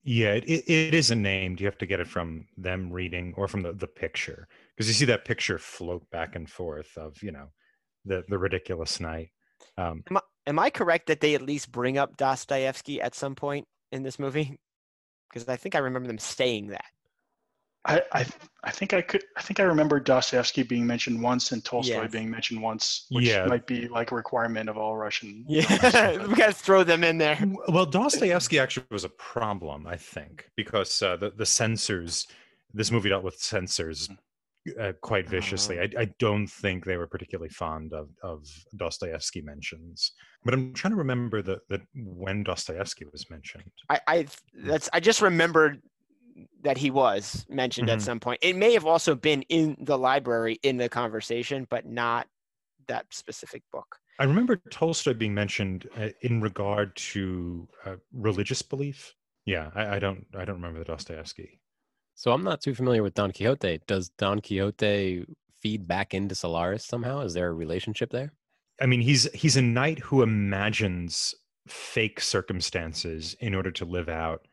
Speaker 3: Yeah, it, it, it isn't named. You have to get it from them reading or from the, the picture because you see that picture float back and forth of you know the the ridiculous knight. Um,
Speaker 2: Am I, am I correct that they at least bring up Dostoevsky at some point in this movie? Because I think I remember them saying that.
Speaker 5: I, I I think I could I think I remember Dostoevsky being mentioned once and Tolstoy
Speaker 2: Yes.
Speaker 5: being mentioned once, which
Speaker 3: Yeah.
Speaker 5: might be like a requirement of all Russian. *laughs*
Speaker 2: Yeah, *laughs* we gotta throw them in there.
Speaker 3: well, Dostoevsky actually was a problem, I think, because uh, the the censors. This movie dealt with censors uh, quite viciously. I, I don't think they were particularly fond of of Dostoevsky mentions. But I'm trying to remember that that when Dostoevsky was mentioned.
Speaker 2: I, I that's I just remembered that he was mentioned at
Speaker 3: Mhm.
Speaker 2: some point. It may have also been in the library in the conversation, but not that specific book.
Speaker 3: I remember Tolstoy being mentioned uh, in regard to uh, religious belief. Yeah, I, I don't I don't remember the Dostoevsky.
Speaker 4: So I'm not too familiar with Don Quixote. Does Don Quixote feed back into Solaris somehow? Is there a relationship there?
Speaker 3: I mean, he's he's a knight who imagines fake circumstances in order to live out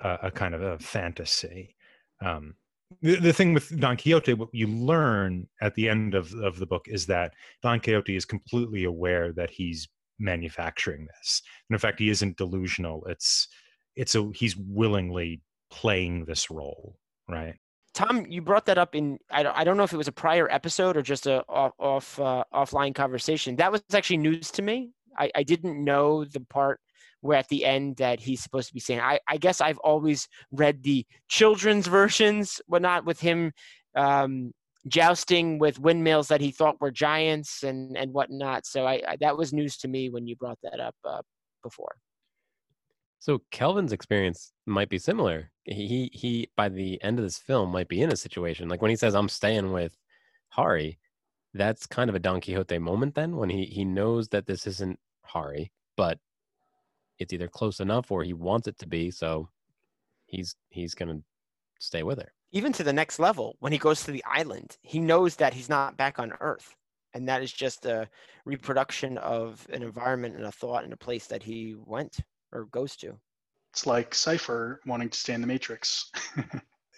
Speaker 3: a, a kind of a fantasy. Um, the, the thing with Don Quixote, what you learn at the end of, of the book is that Don Quixote is completely aware that he's manufacturing this. And in fact, he isn't delusional. It's it's a he's willingly playing this role, right?
Speaker 2: Tom, you brought that up in I don't, know if it was a prior episode or just a off off uh, offline conversation. That was actually news to me. I, I didn't know the part where at the end that he's supposed to be saying. I, I guess I've always read the children's *laughs* versions, but not with him um, jousting with windmills that he thought were giants and and whatnot. So I, I that was news to me when you brought that up uh, before.
Speaker 4: So Kelvin's experience might be similar. He he by the end of this film might be in a situation like when he says I'm staying with Hari, that's kind of a Don Quixote moment then when he he knows that this isn't Hari, but it's either close enough or he wants it to be, so he's he's going to stay with her.
Speaker 2: even to the next level when he goes to the island he knows that he's not back on earth and that is just a reproduction of an environment and a thought and a place that he went or goes to
Speaker 5: It's like Cypher wanting to stay in the Matrix. *laughs*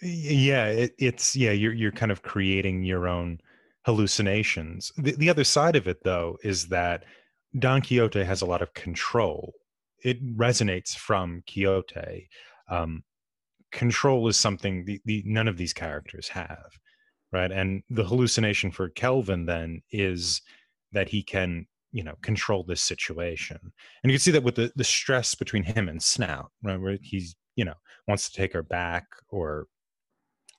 Speaker 3: Yeah it, it's yeah you're you're kind of creating your own hallucinations the, the other side of it though is that don quixote has a lot of control it resonates from quixote um, control is something the, the none of these characters have right? And the hallucination for kelvin then is that he can you know control this situation. And you can see that with the, the stress between him and snaut right? Where he's you know wants to take her back or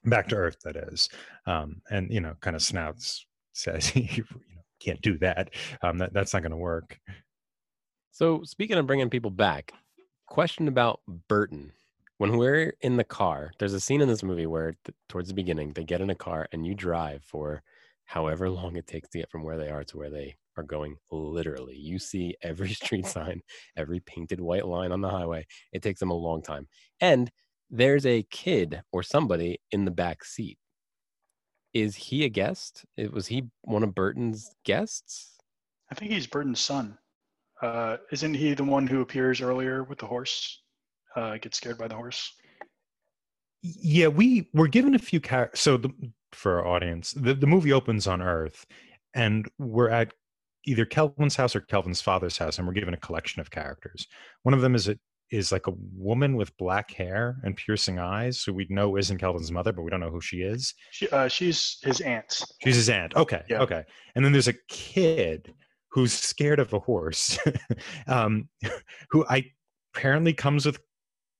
Speaker 3: back to earth that is. Um and you know kind of snauts says *laughs* you know can't do that. Um that, that's not going to work
Speaker 4: So speaking of bringing people back, question about Berton. When we're in the car, there's a scene in this movie where th- towards the beginning they get in a car and you drive for however long it takes to get from where they are to where they are going literally. You see every *laughs* street *laughs* sign, every painted white line on the highway. It takes them a long time. And there's a kid or somebody in the back seat. Is he a guest? It- Was he one of Berton's guests?
Speaker 5: I think he's Berton's son. Uh, isn't he the one who appears earlier with the horse? Uh, gets scared by the horse.
Speaker 3: yeah we were given a few char- so the, for our audience the, the movie opens on earth and we're at either kelvin's house or kelvin's father's house and we're given a collection of characters one of them is a is like a woman with black hair and piercing eyes who we know isn't kelvin's mother but we don't know who she is
Speaker 5: She, uh, she's his aunt.
Speaker 3: she's his aunt okay
Speaker 5: Yeah.
Speaker 3: okay and then there's a kid who's scared of a horse *laughs* um who i apparently comes with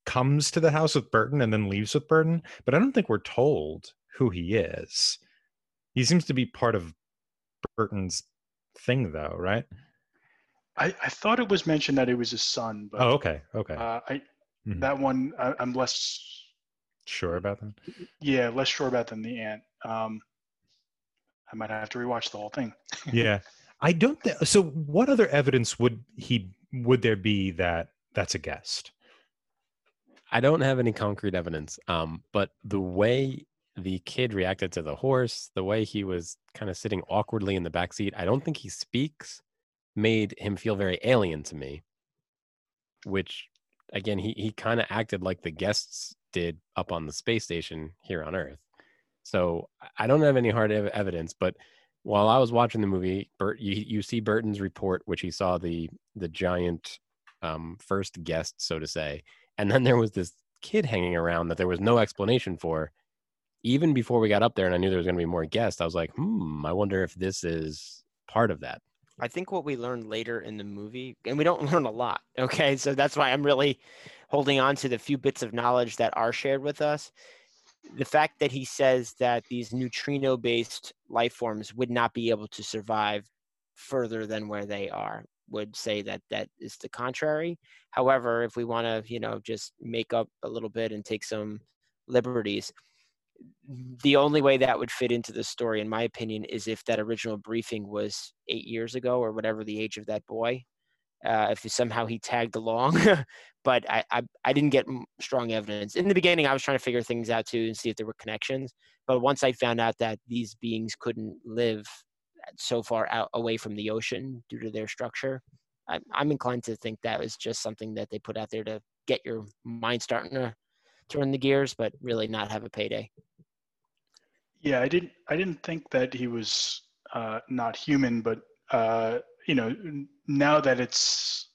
Speaker 3: comes to the house with berton and then leaves with berton but i don't think we're told who he is he seems to be part of berton's thing though right
Speaker 5: I, I thought it was mentioned that it was his son, but
Speaker 3: oh okay okay
Speaker 5: uh, I
Speaker 3: Mhm.
Speaker 5: that one I, I'm less
Speaker 3: sure about that
Speaker 5: yeah less sure about than the aunt. Um, I might have to rewatch the whole thing.
Speaker 3: yeah *laughs* i don't think so what other evidence would he would there be that that's a guest
Speaker 4: I don't have any concrete evidence, um, but the way the kid reacted to the horse, the way he was kind of sitting awkwardly in the back seat, I don't think he speaks, made him feel very alien to me, which again, he he kind of acted like the guests did up on the space station here on Earth. So I don't have any hard ev- evidence, but while I was watching the movie, Bert, you, you see Berton's report, which he saw the the giant um, first guest, so to say, and then there was this kid hanging around that there was no explanation for. Even before we got up there, and I knew there was going to be more guests, I was like, "Hmm, I wonder if this is part of that."
Speaker 2: I think what we learned later in the movie, and we don't *laughs* learn a lot, okay? So that's why I'm really holding on to the few bits of knowledge that are shared with us. The fact that he says that these neutrino based life forms would not be able to survive further than where they are would say that that is the contrary. However, if we want to, you know, just make up a little bit and take some liberties, the only way that would fit into the story, in my opinion, is if that original briefing was eight years ago or whatever the age of that boy. Uh, if somehow he tagged along, *laughs* but I, I, I didn't get strong evidence in the beginning. I was trying to figure things out too and see if there were connections. But once I found out that these beings couldn't live so far out away from the ocean due to their structure, I, I'm inclined to think that was just something that they put out there to get your mind starting to turn the gears, but really not have a payday.
Speaker 5: Yeah, I didn't. I didn't think that he was uh, not human, but uh, you know, now that it's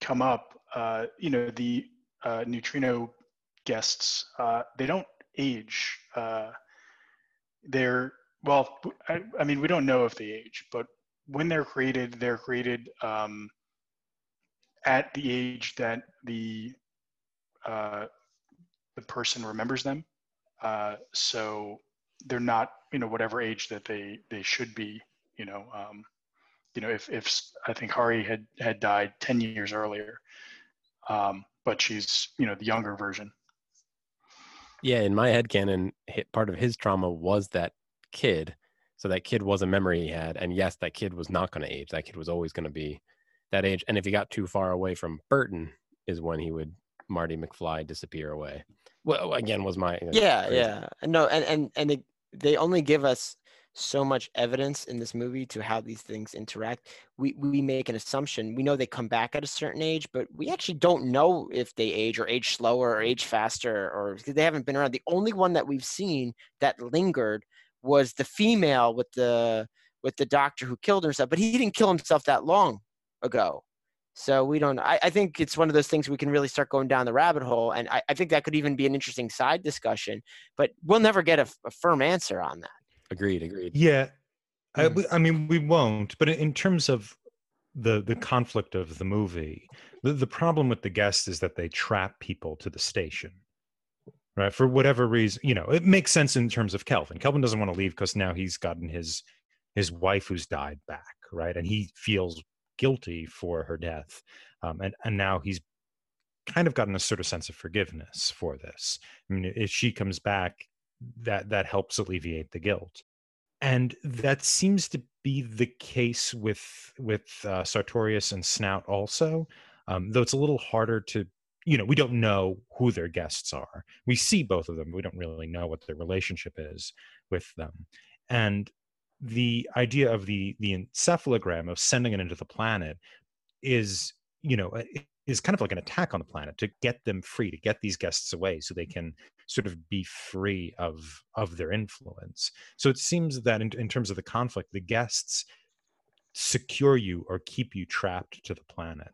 Speaker 5: come up, uh, you know, the uh, neutrino guests uh, they don't age. Uh, they're well, I, I, mean, we don't know if they age, but when they're created, they're created um, at the age that the the person remembers them. so they're not you know whatever age that they they should be you know um, you know if if I think Hari had had died 10 years earlier um, but she's you know the younger version.
Speaker 4: Yeah in my head canon part of his trauma was that kid. So that kid was a memory he had and yes that kid was not going to age. That kid was always going to be that age. And if he got too far away from Berton is when he would Marty McFly disappear away. Well again was my
Speaker 2: yeah crazy. yeah. No and and and it, they only give us so much evidence in this movie to how these things interact. We we make an assumption. We know they come back at a certain age, but we actually don't know if they age or age slower or age faster or they haven't been around. The only one that we've seen that lingered was the female with the with the doctor who killed herself, but he didn't kill himself that long ago. So we don't. I, I think it's one of those things we can really start going down the rabbit hole, and I, I think that could even be an interesting side discussion. But we'll never get a, a firm answer on that.
Speaker 4: Agreed. Agreed.
Speaker 3: Yeah, I, mm. I mean we won't. But in terms of the the conflict of the movie, the, the problem with the guests is that they trap people to the station right for whatever reason you know it makes sense in terms of kelvin kelvin doesn't want to leave because now he's gotten his his wife who's died back right and he feels guilty for her death, um, and and now he's kind of gotten a sort of sense of forgiveness for this. I mean, if she comes back, that that helps alleviate the guilt, and that seems to be the case with with uh, Sartorius and Snaut also. Um, though it's a little harder to you know we don't know who their guests are we see both of them we don't really know what their relationship is with them and the idea of the the encephalogram of sending it into the planet is you know is kind of like an attack on the planet to get them free to get these guests away so they can sort of be free of of their influence so it seems that in, in terms of the conflict the guests secure you or keep you trapped to the planet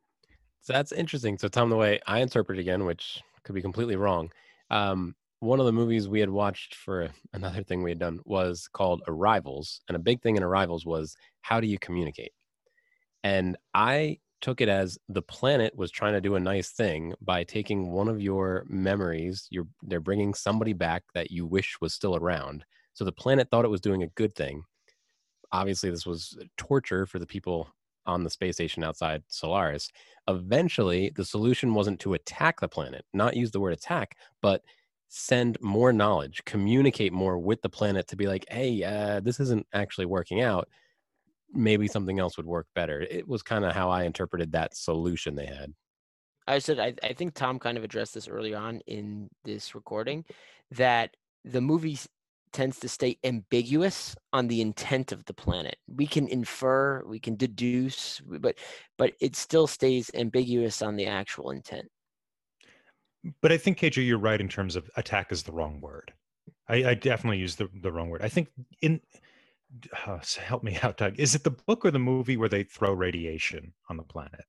Speaker 4: so that's interesting so tom the way i interpret again which could be completely wrong um, one of the movies we had watched for *laughs* another thing we had done was called Arrivals. And a big thing in Arrivals was how do you communicate? And I took it as the planet was trying to do a nice thing by taking one of your memories. You're, they're bringing somebody back that you wish was still around. So the planet thought it was doing a good thing. Obviously, this was torture for the people on the space station outside Solaris. Eventually, the solution wasn't to attack the planet, not use the word attack, but send more knowledge, communicate more with the planet to be like, hey, uh, this isn't actually working out. Maybe something else would work better. It was kind of how I interpreted that solution they had.
Speaker 2: I said, I, I think Tom kind of addressed this early on in this recording that the movie tends to stay ambiguous on the intent of the planet. We can infer, we can deduce, but but it still stays ambiguous on the actual intent.
Speaker 3: but I think KJ, you're right in terms of attack is the wrong word. I, I definitely use the, the wrong word. I think in uh, help me *laughs* out, Doug. Is it the book or the movie where they throw radiation on the planet?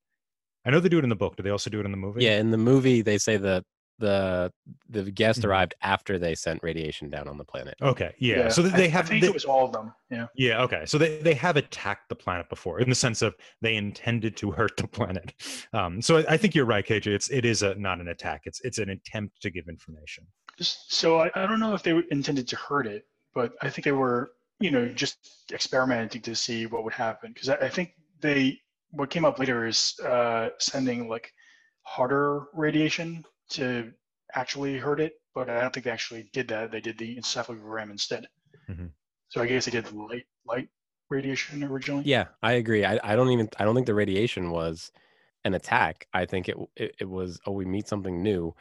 Speaker 3: I know they do it in the book. Do they also do it in the movie?
Speaker 4: Yeah, in the movie they say that the the guest
Speaker 3: Mhm.
Speaker 4: arrived after they sent radiation down on the planet.
Speaker 3: Okay. Yeah. So they
Speaker 5: I,
Speaker 3: have.
Speaker 5: I think
Speaker 3: they-
Speaker 5: it was all of them. Yeah.
Speaker 3: Yeah, okay. So they, they have attacked the planet before in the sense of they intended to hurt the planet. *laughs* Um, so I, I think you're right, KJ. It's it is a not an attack. It's it's an attempt to give information.
Speaker 5: So I, I don't know if they intended to hurt it, but I think they were, you know, just experimenting to see what would happen. Because I, I think they, what came up later is uh, sending like harder radiation to actually hurt it, but I don't think they actually did that. They did the encephalogram instead.
Speaker 3: Mhm.
Speaker 5: So I guess they did light light radiation originally.
Speaker 4: Yeah, I agree. I, I don't even I don't think the radiation was an attack. I think it it, it was oh we meet something new,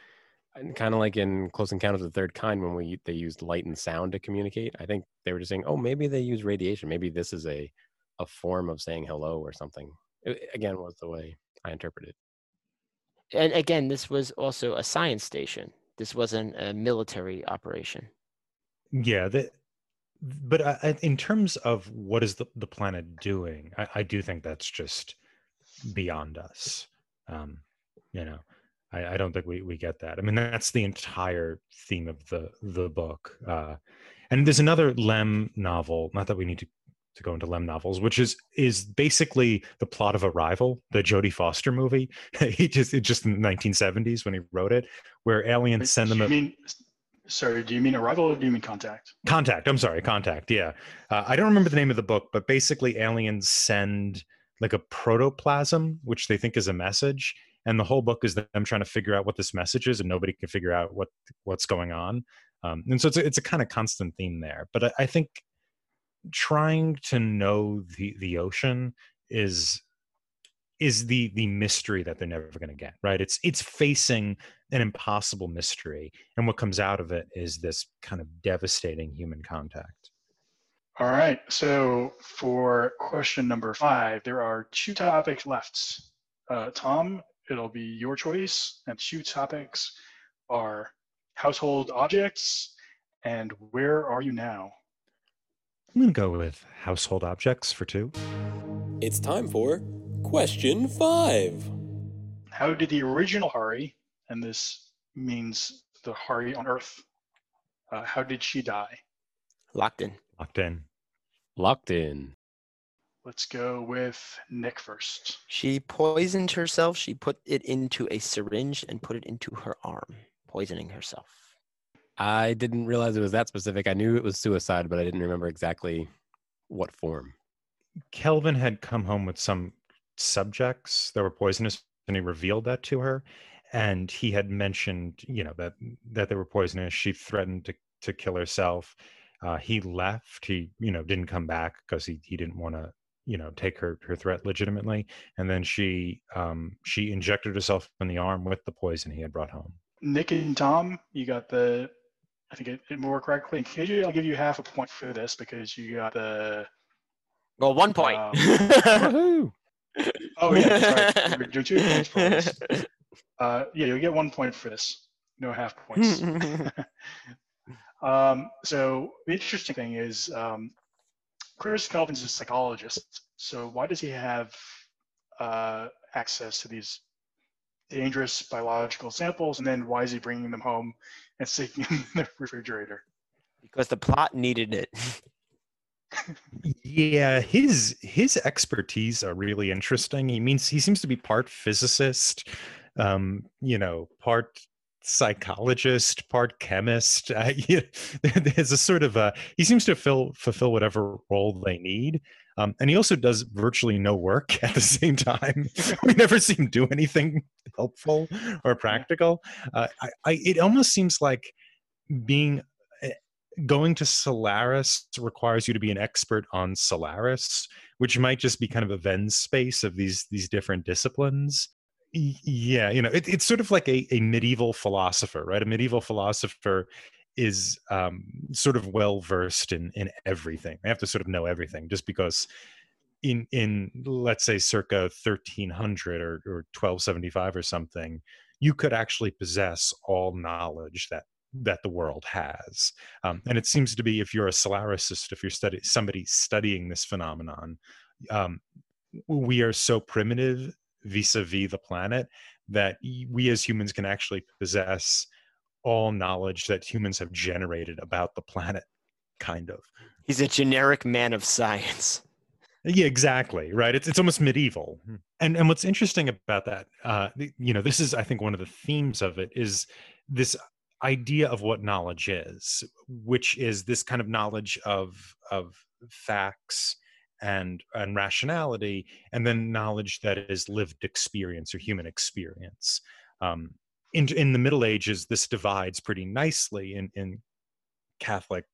Speaker 4: and kind of like in Close Encounters of the Third Kind when we they used light and sound to communicate. I think they were just saying oh maybe they use radiation. Maybe this is a a form of saying hello or something. It, again, was the way I interpreted.
Speaker 2: And again, this was also a science station. This wasn't a military operation.
Speaker 3: Yeah, that. But I, I- in terms of what is the, the planet doing, I, I do think that's just beyond us. Um, you know, I, I don't think we, we get that. I mean, *laughs* that's the entire theme of the the book. Uh, and there's another Lem novel. Not that we need to to go into Lem novels, which is is basically the plot of Arrival, the Jodie Foster movie. *laughs* he just it just in the 1970s when he wrote it, where aliens send them
Speaker 5: you mean, sorry, do you mean Arrival or do you mean Contact?
Speaker 3: Contact. I'm sorry, Contact. Yeah, uh, I don't remember the name of the book, but basically, aliens send like a protoplasm, which they think is a message, and the whole book is them trying to figure out what this message is, and nobody can figure out what what's going on. Um, and so it's a, it's a kind of constant theme there. But I, I think trying to know the the ocean is is the the mystery that they're never going to get right it's it's facing an impossible mystery and what comes out of it is this kind of devastating human contact
Speaker 5: All right. So for question number five, there are two topics left. Uh, Tom, it'll be your choice, and two topics are household objects and where are you now?
Speaker 3: i'm going to go with household objects for two
Speaker 1: It's time for question five.
Speaker 5: How did the original Hari, and this means the Hari on Earth, uh, how did she die?
Speaker 2: Locked in.
Speaker 3: locked in
Speaker 4: Locked in.
Speaker 5: Let's go with Nick first.
Speaker 2: She poisoned herself. She put it into a syringe and put it into her arm, poisoning herself.
Speaker 4: I didn't realize it was that specific. I knew it was suicide, but I didn't remember exactly what form.
Speaker 3: kelvin had come home with some subjects that were poisonous and he revealed that to her and he had mentioned you know that that they were poisonous she threatened to to kill herself uh, he left he you know didn't come back because he, he didn't want to you know take her her threat legitimately and then she um she injected herself in the arm with the poison he had brought home
Speaker 5: Nick and Tom, you got the, I think it, it more correctly. KJ, I'll give you half a point for this because you got the,
Speaker 2: Well, one point.
Speaker 5: Um, *laughs* oh yeah, that's right. *laughs* You're two points for this. Uh, yeah, you'll get one point for this. No half points. *laughs* um, so the interesting thing is, um, Chris Kelvin's a psychologist. So why does he have uh, access to these dangerous biological samples, and then why is he bringing them home and sticking them in the refrigerator?
Speaker 2: because the plot needed it.
Speaker 3: yeah his his expertise are really interesting he means he seems to be part physicist um you know part psychologist part chemist *laughs* uh, yeah, *laughs* there's a sort of a he seems to fill fulfill whatever role they need um, and he also does virtually no work *laughs* at the same time. We never see him do anything helpful or practical. Uh, I, I it almost seems like being going to Solaris requires you to be an expert on Solaris, which might just be kind of a Venn space of these these different disciplines. Yeah, you know, it, it's sort of like a, a medieval philosopher, right? A medieval philosopher is um, sort of well versed in in everything. They have to sort of know everything, just because in in let's say circa 1300 or, or 1275 or something you could actually possess all knowledge that that the world has. Um, and it seems to be if you're a Solaricist, if you're study somebody studying this phenomenon, um, we are so primitive vis-a-vis the planet that we as humans can actually possess all knowledge that humans have generated about the planet kind of.
Speaker 2: He's a generic man of science.
Speaker 3: yeah exactly right? It's, it's almost medieval. And and what's interesting about that uh you know this is i think one of the themes of it is this idea of what knowledge is which is this kind of knowledge of of facts and and rationality and then knowledge that is lived experience or human experience. Um, in in the middle ages this divides pretty nicely in in catholic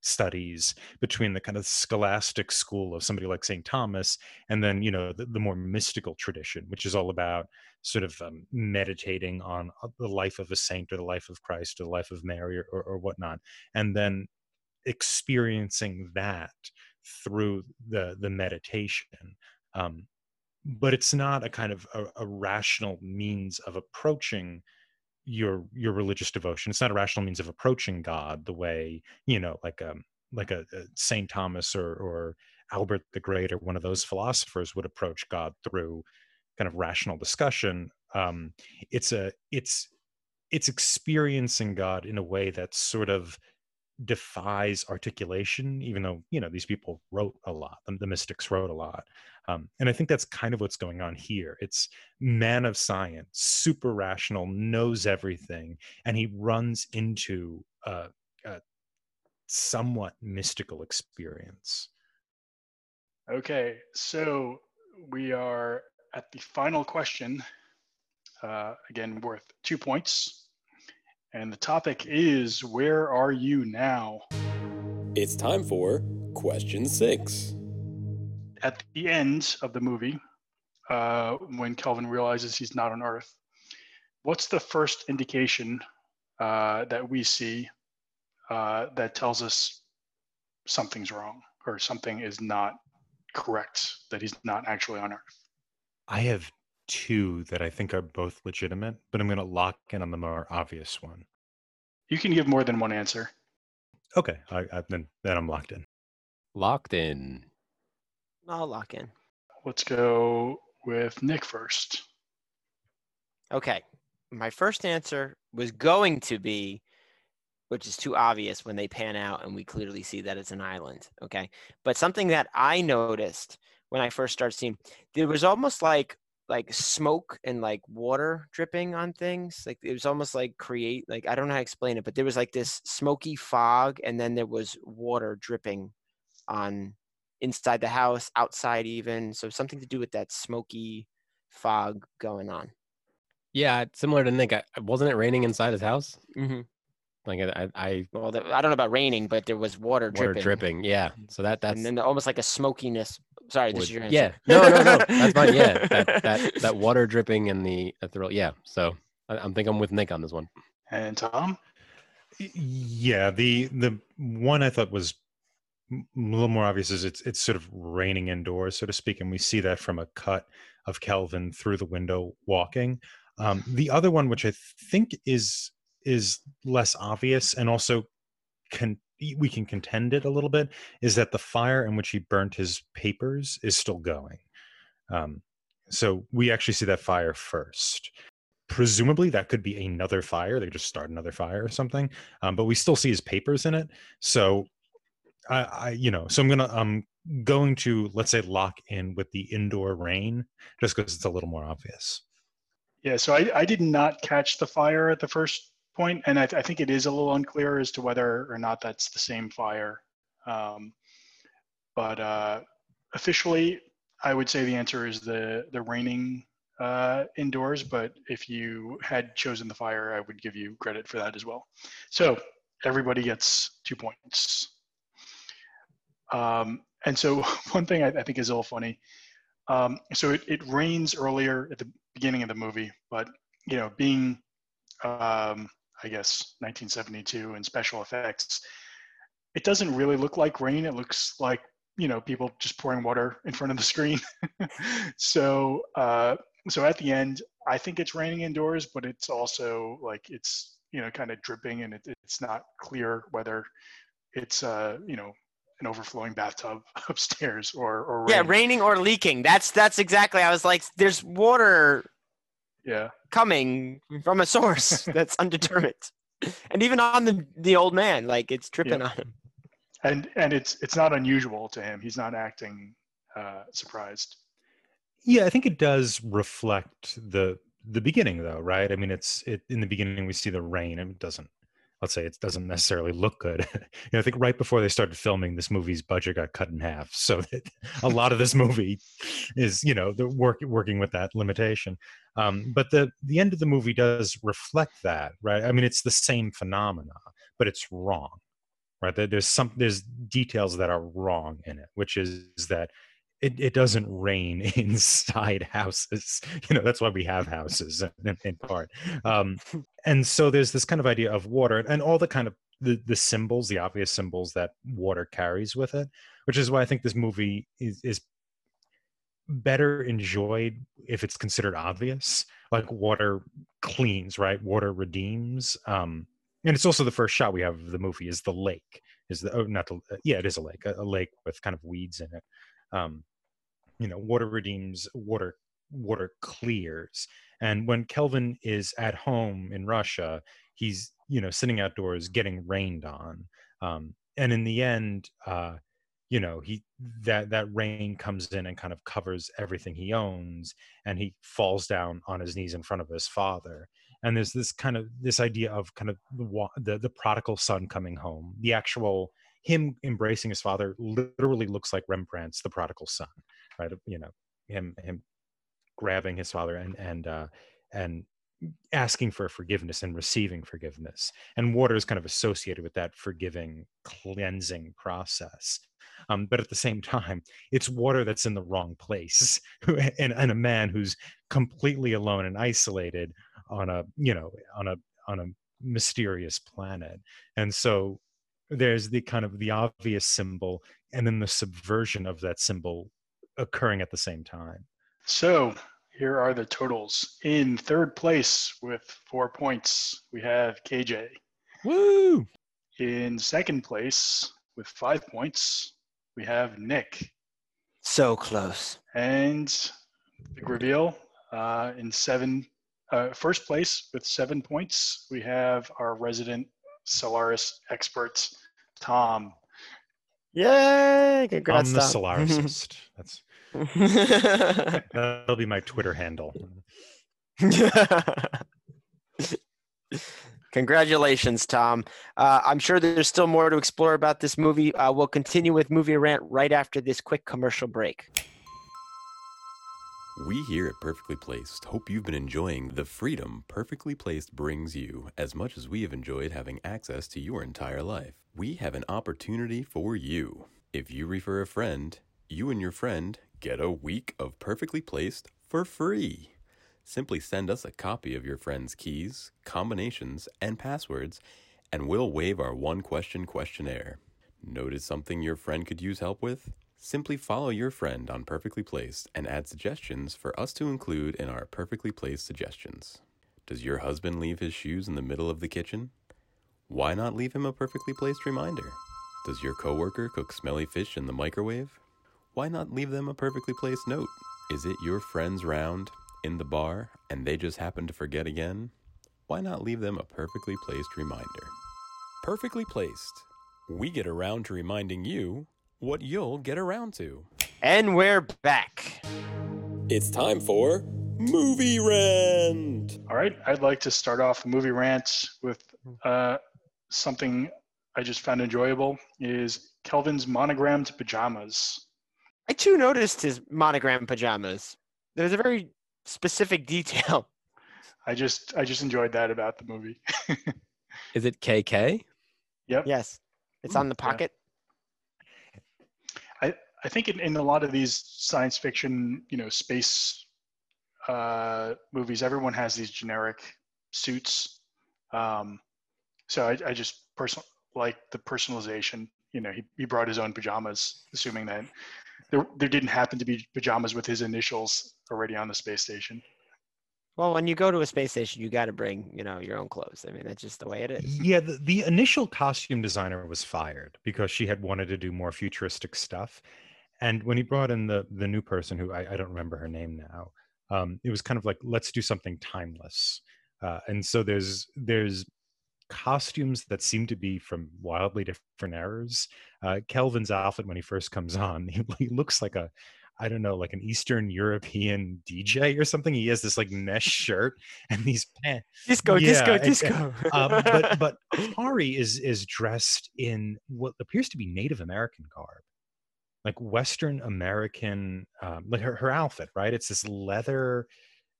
Speaker 3: studies between the kind of scholastic school of somebody like st thomas and then you know the, the more mystical tradition which is all about sort of um, meditating on uh, the life of a saint or the life of christ or the life of mary or, or, or whatnot and then experiencing that through the the meditation um, but it's not a kind of a, a, rational means of approaching your your religious devotion. It's not a rational means of approaching god the way you know like um like a, a saint thomas or or albert the great or one of those philosophers would approach god through kind of rational discussion. Um it's a it's it's experiencing god in a way that's sort of defies articulation even though you know these people wrote a lot the, the mystics wrote a lot um, and i think that's kind of what's going on here it's man of science super rational knows everything and he runs into a, a somewhat mystical experience
Speaker 5: Okay, so we are at the final question. Uh, again, worth two points. And the topic is Where are you now?
Speaker 1: It's time for question six.
Speaker 5: At the end of the movie, uh, when Kelvin realizes he's not on Earth, what's the first indication uh, that we see uh, that tells us something's wrong or something is not correct, that he's not actually on Earth?
Speaker 3: i have two that i think are both legitimate but i'm going to lock in on the more obvious one
Speaker 5: You can give more than one answer.
Speaker 3: okay I, I, then then i'm locked in
Speaker 4: Locked in.
Speaker 2: I'll lock in.
Speaker 5: Let's go with Nick first.
Speaker 2: Okay. My first answer was going to be, which is too obvious when they pan out and we clearly see that it's an island. Okay. But something that I noticed when I first started seeing, there was almost like like smoke and like water dripping on things. Like it was almost like create like I don't know how to explain it, but there was like this smoky fog and then there was water dripping on inside the house, outside even. So something to do with that smoky fog going on.
Speaker 4: Yeah, similar to Nick. I, wasn't it raining inside his house?
Speaker 2: Mm-hmm.
Speaker 4: Like I, I
Speaker 2: Well, the, I don't know about raining, but there was water,
Speaker 4: water
Speaker 2: dripping.
Speaker 4: dripping. Yeah. So that that's
Speaker 2: and then almost like a smokiness. Sorry, this
Speaker 4: would-
Speaker 2: is your answer.
Speaker 4: yeah. No, no, no. *laughs* That's fine. Yeah. That that that water dripping and the the thrill. Yeah. So I, I'm think I'm with Nick on this one.
Speaker 5: And Tom?
Speaker 3: Yeah the the one i thought was a little more obvious is it's it's sort of raining indoors so to speak and we see that from a cut of kelvin through the window walking um, the other one which i think is is less obvious and also can we can contend it a little bit is that the fire in which he burnt his papers is still going. Um, so we actually see that fire first. Presumably that could be another fire they just start another fire or something um, but we still see his papers in it. So I, I you know so i'm gonna i'm going to let's say lock in with the indoor rain just because it's a little more obvious.
Speaker 5: Yeah, so I, I did not catch the fire at the first point, and I, I think it is a little unclear as to whether or not that's the same fire. Um, but uh, officially, I would say the answer is the the raining uh, indoors. But if you had chosen the fire, I would give you credit for that as well. So everybody gets two points. Um, and so *laughs* one thing I, I think is a little funny. Um, so it, it rains earlier at the beginning of the movie, but you know, being um, I guess 1972 and special effects, it doesn't really look like rain. It looks like you know people just pouring water in front of the screen. *laughs* so uh, so at the end, I think it's raining indoors, but it's also like it's you know kind of dripping and it, it's not clear whether it's uh you know an overflowing bathtub *laughs* upstairs or or
Speaker 2: Yeah, raining or leaking. That's that's exactly. I was like, there's water
Speaker 5: yeah
Speaker 2: coming from a source *laughs* that's undetermined, and even on the the old man, like it's tripping
Speaker 5: Yeah.
Speaker 2: on him.
Speaker 5: and and it's it's not unusual to him. He's not acting uh, surprised.
Speaker 3: Yeah, I think it does reflect the the beginning though, right? I mean, it's it in the beginning we see the rain and it doesn't let's say it doesn't necessarily look good. *laughs* you know, I think right before they started filming this movie's budget got cut in half. *laughs* So a lot of this movie is, you know, the work working with that limitation. Um, but the the end of the movie does reflect that, right? I mean, it's the same phenomena, but it's wrong. Right? There- There's some there's details that are wrong in it, which is that it, it doesn't rain *laughs* inside houses you know that's why we have houses in, in part. Um, and so there's this kind of idea of water and all the kind of the, the symbols the obvious symbols that water carries with it which is why i think this movie is, is better enjoyed if it's considered obvious like water cleans right? Water redeems um and it's also the first shot we have of the movie is the lake is the oh not the yeah it is a lake a, a lake with kind of weeds in it. Um you know water redeems water water clears. And when kelvin is at home in russia he's you know sitting outdoors getting rained on. Um and in the end uh you know he that that rain comes in and kind of covers everything he owns and he falls down on his knees in front of his father. And there's this kind of this idea of kind of the the, the prodigal son coming home. The actual him embracing his father literally looks like rembrandt's the prodigal son you know him him grabbing his father and and uh and asking for forgiveness and receiving forgiveness. And water is kind of associated with that forgiving cleansing process. Um, but at the same time it's water that's in the wrong place. *laughs* And, and a man who's completely alone and isolated on a you know on a on a mysterious planet. And so there's the kind of the obvious symbol and then the subversion of that symbol occurring at the same time
Speaker 5: So here are the totals. In third place with four points, we have KJ.
Speaker 4: Woo!
Speaker 5: In second place with five points, we have Nick.
Speaker 2: So close.
Speaker 5: And big reveal uh, in seven, uh, first place with seven points, we have our resident Solaris expert, Tom.
Speaker 2: Yay! Congrats,
Speaker 3: i'm the
Speaker 2: Tom.
Speaker 3: solaricist *laughs* that's that'll be my twitter handle *laughs*
Speaker 2: Congratulations, Tom. Uh, I'm sure there's still more to explore about this movie. Uh, we'll continue with Movie Rant right after this quick commercial break.
Speaker 8: We here at Perfectly Placed hope you've been enjoying the freedom Perfectly Placed brings you as much as we have enjoyed having access to your entire life. We have an opportunity for you. If you refer a friend, you and your friend get a week of Perfectly Placed for free. Simply send us a copy of your friend's keys, combinations, and passwords, and we'll waive our one question questionnaire. Notice something your friend could use help with? Simply follow your friend on Perfectly Placed and add suggestions for us to include in our Perfectly Placed suggestions. Does your husband leave his shoes in the middle of the kitchen? Why not leave him a perfectly placed reminder? Does your coworker cook smelly fish in the microwave? Why not leave them a perfectly placed note? Is it your friend's round in the bar and they just happen to forget again? Why not leave them a perfectly placed reminder? Perfectly placed. We get around to reminding you what you'll get around to.
Speaker 2: And we're back.
Speaker 1: It's time for Movie Rant.
Speaker 5: All right, I'd like to start off movie rant with uh, something I just found enjoyable is Kelvin's monogrammed pajamas.
Speaker 2: I too noticed his monogrammed pajamas. There's a very specific detail. *laughs*
Speaker 5: I just I just enjoyed that about the movie. *laughs*
Speaker 4: Is it KK?
Speaker 5: yep.
Speaker 2: Yes, it's on the
Speaker 5: Yeah.
Speaker 2: pocket.
Speaker 5: I think in, in a lot of these science fiction, you know, space uh, movies, everyone has these generic suits. Um, so I, I just personal like the personalization. You know, he, he brought his own pajamas, assuming that there there didn't happen to be pajamas with his initials already on the space station.
Speaker 2: Well, when you go to a space station, you got to bring, you know, your own clothes. I mean, that's just the way it is.
Speaker 3: Yeah, the, the initial costume designer was fired because she had wanted to do more futuristic stuff. And when he brought in the the new person, who I, I don't remember her name now, um, it was kind of like let's do something timeless. Uh, and so there's there's costumes that seem to be from wildly different eras. Uh, Kelvin's outfit when he first comes on, *laughs* he, he looks like a I don't know, like an Eastern European DJ or something. He has this like mesh *laughs* shirt and these pants.
Speaker 2: Disco, disco, disco.
Speaker 3: um, but but *laughs* Hari is is dressed in what appears to be Native American garb, like Western American, um, like her her outfit. Right, it's this leather,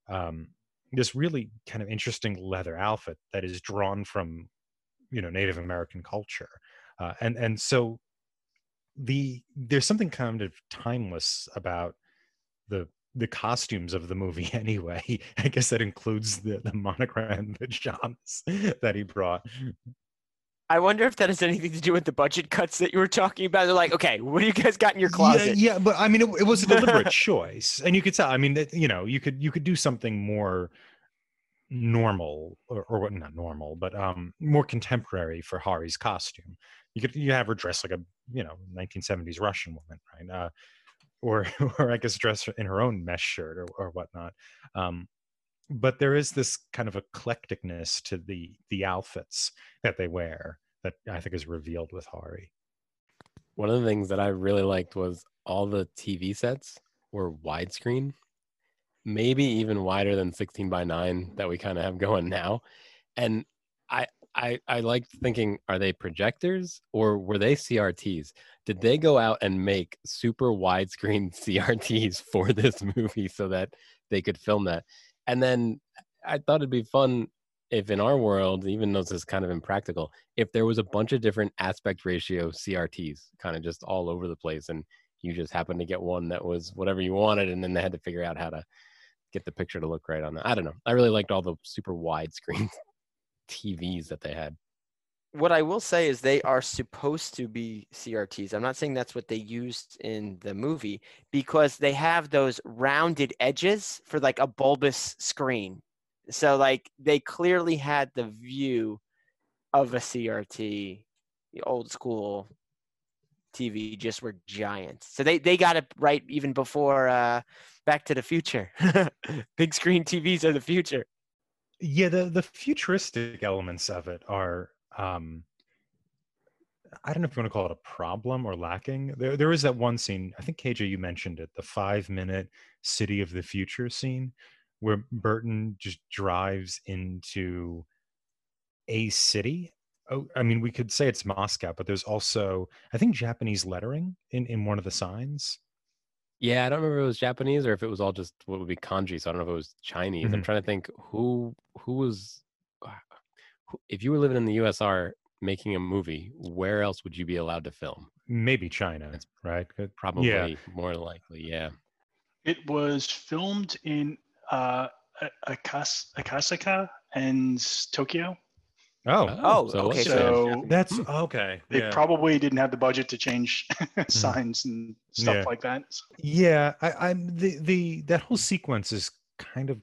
Speaker 3: um, this really kind of interesting leather outfit that is drawn from, you know, Native American culture, uh, and and so the there's something kind of timeless about the the costumes of the movie *laughs* anyway. I guess that includes the, the monogram *laughs* pajamas that he brought.
Speaker 2: I wonder if that has anything to do with the budget cuts that you were talking about. They're like, okay, what do you guys got in your closet?
Speaker 3: Yeah, yeah but I mean, it, it was a deliberate *laughs* choice, and you could tell. I mean, that, you know, you could you could do something more normal or, or what not normal but um more contemporary for hari's costume you could you have her dress like a you know 1970s russian woman right uh or *laughs* or i guess dress in her own mesh shirt or, or whatnot um but there is this kind of eclecticness to the the outfits that they wear that i think is revealed with hari
Speaker 4: One of the things that I really liked was all the TV sets were widescreen, maybe even wider than 16 by 9 that we kind of have *laughs* going now. And I I I liked thinking, are they projectors or were they CRTs? Did they go out and make super widescreen *laughs* CRTs for this *laughs* movie so that they could film that? And then I thought it'd be fun if in our world, even though this is kind of impractical, if there was a bunch of different aspect ratio CRTs kind of just all over the place and you just happened to get one that was whatever you wanted and then they had to figure out how to get the picture to look right on that. I don't know. I really liked all the super widescreen *laughs* TVs that they had.
Speaker 2: What I will say is they are supposed to be CRTs. I'm not saying that's what they used in the movie because they have those rounded edges for like a bulbous screen. So like they clearly had the view of a CRT, the old school TV just were giants. So they they got it right even before uh Back to the Future. *laughs* Big screen TVs are the future.
Speaker 3: yeah the the futuristic elements of it are um i don't know if you want to call it a problem or lacking there there is that one scene i think kj you mentioned it the five minute city of the future scene where berton just drives into a city oh i mean we could say it's moscow but there's also i think japanese lettering in in one of the signs
Speaker 4: Yeah, I don't remember if it was Japanese or if it was all just what would be kanji. So I don't know if it was Chinese. I'm
Speaker 3: Mhm.
Speaker 4: trying to think who who was who, if you were living in the USR making a movie, where else would you be allowed to film?
Speaker 3: maybe china
Speaker 4: That's
Speaker 3: right Good.
Speaker 4: Probably more likely, yeah.
Speaker 5: It was filmed in uh, Akas- Akasaka and Tokyo.
Speaker 3: oh
Speaker 2: Oh,
Speaker 4: so
Speaker 2: okay, so-
Speaker 3: that's *clears throat* okay
Speaker 5: they
Speaker 3: yeah.
Speaker 5: probably didn't have the budget to change *laughs* signs and stuff
Speaker 3: Yeah.
Speaker 5: like that. So
Speaker 3: Yeah, I, I'm the the that whole sequence is kind of,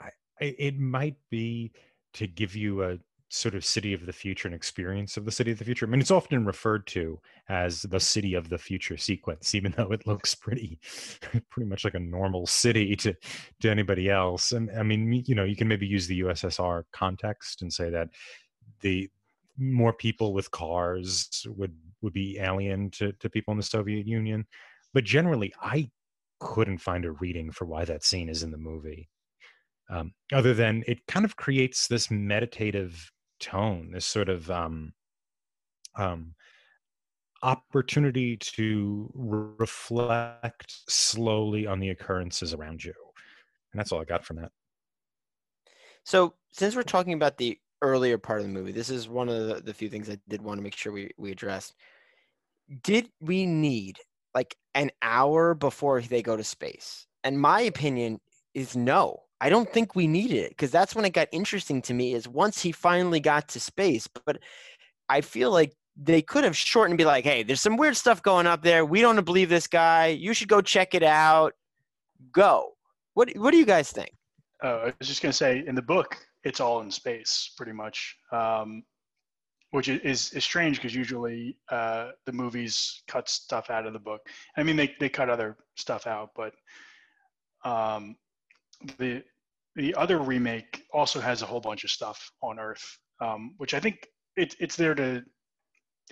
Speaker 3: I, I- it might be to give you a sort of city of the future, and experience of the city of the future. I mean, it's often referred to as the city of the future sequence, even though it looks pretty, *laughs* pretty much like a normal city to to anybody else. And I mean, you know, you can maybe use the USSR context and say that the more people with cars would would be alien to to people in the Soviet Union but generally i couldn't find a reading for why that scene is in the movie um, other than it kind of creates this meditative tone this sort of um, um, opportunity to re- reflect slowly on the occurrences around you and that's all i got from that
Speaker 2: So since we're talking about the earlier part of the movie, this is one of the, the few things I did want to make sure we, we addressed. Did we need like an hour before they go to space? And my opinion is no. I don't think we needed it because that's when it got interesting to me is once he finally got to space. But I feel like they could have shortened and be like, hey, there's some weird stuff going up there. We don't believe this guy. You should go check it out. Go. What what do you guys think?
Speaker 5: Uh, I was just gonna say, in the book, it's all in space, pretty much, um, which is is strange because usually uh, the movies cut stuff out of the book. I mean, they they cut other stuff out, but um, the the other remake also has a whole bunch of stuff on Earth, um, which I think it, it's there to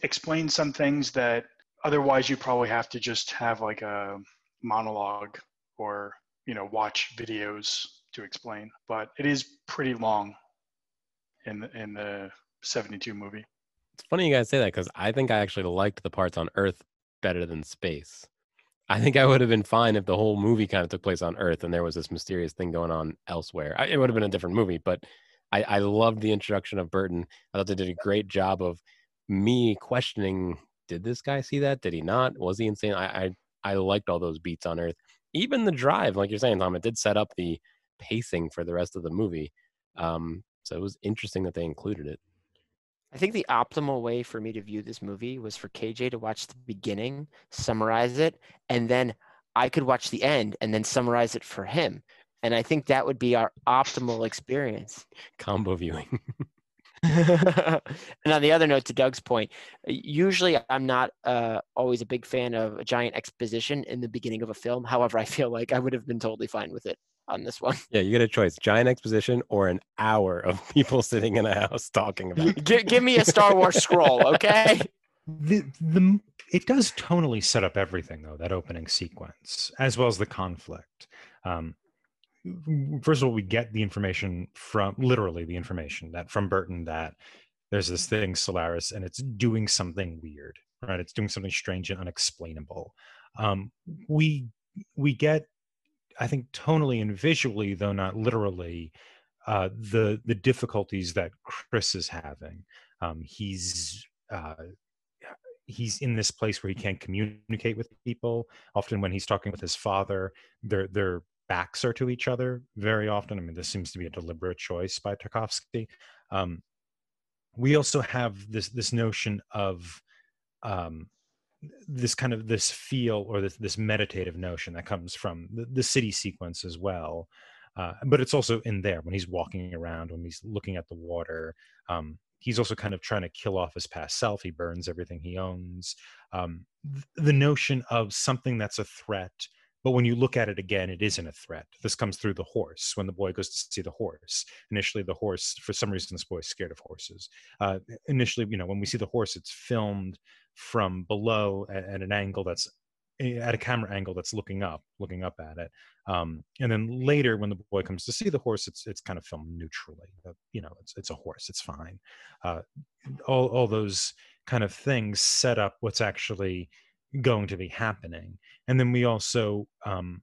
Speaker 5: explain some things that otherwise you probably have to just have like a monologue or you know watch videos to explain but it is pretty long in the, in the 72 movie
Speaker 4: It's funny you guys say that because I think I actually liked the parts on Earth better than space. I think I would have been fine if the whole movie kind of took place on Earth and there was this mysterious thing going on elsewhere. I, it would have been a different movie, but I, I loved the introduction of Berton. I thought they did a great job of me questioning: Did this guy see that? Did he not? Was he insane? I I, I liked all those beats on Earth. Even the drive, like you're saying, Tom, it did set up the pacing for the rest of the movie. Um, so it was interesting that they included it.
Speaker 2: I think the optimal way for me to view this movie was for KJ to watch the beginning, summarize it, and then I could watch the end and then summarize it for him. And I think that would be our optimal experience. *laughs*
Speaker 4: Combo viewing. *laughs*
Speaker 2: and on the other note, to Doug's point, usually I'm not uh, always a big fan of a giant exposition in the beginning of a film. However, I feel like I would have been totally fine with it on this one.
Speaker 4: Yeah, you get a choice: giant exposition or an hour of *laughs* people sitting in a house talking about. it.
Speaker 2: Gi- give me a Star Wars scroll, *laughs* okay?
Speaker 3: the the it does tonally set up everything though that opening sequence as well as the conflict um first of all we get the information from literally the information that from berton that there's this thing solaris and it's doing something weird right it's doing something strange and unexplainable um we we get i think tonally and visually though not literally uh the the difficulties that chris is having um he's uh he's in this place where he can't communicate with people. Often when he's talking with his father their their backs are to each other very often. I mean this seems to be a deliberate choice by tarkovsky. Um, we also have this this notion of um, this kind of this feel or this this meditative notion that comes from the, the city sequence as well uh, but it's also in there when he's walking around when he's looking at the water um, he's also kind of trying to kill off his past self. He burns everything he owns um, th- the notion of something that's a threat but when you look at it again it isn't a threat. This comes through the horse when the boy goes to see the horse. Initially the horse for some reason this boy's scared of horses. Uh, initially you know when we see the horse it's filmed from below at, at an angle that's eh, at a camera angle that's looking up looking up at it. Um, and then later when the boy comes to see the horse it's it's kind of filmed neutrally you know it's it's a horse it's fine. Uh, all all those kind of things set up what's actually going to be happening. And then we also um,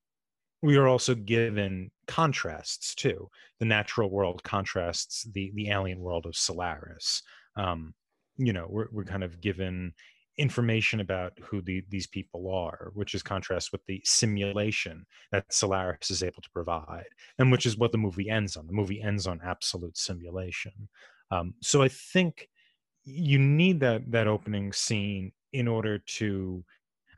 Speaker 3: we are also given contrasts too. The natural world contrasts the the alien world of solaris. Um, you know we're, we're kind of given information about who the, these people are which is contrast with the simulation that solaris is able to provide and which is what the movie ends on the movie ends on absolute simulation um, so i think you need that that opening scene in order to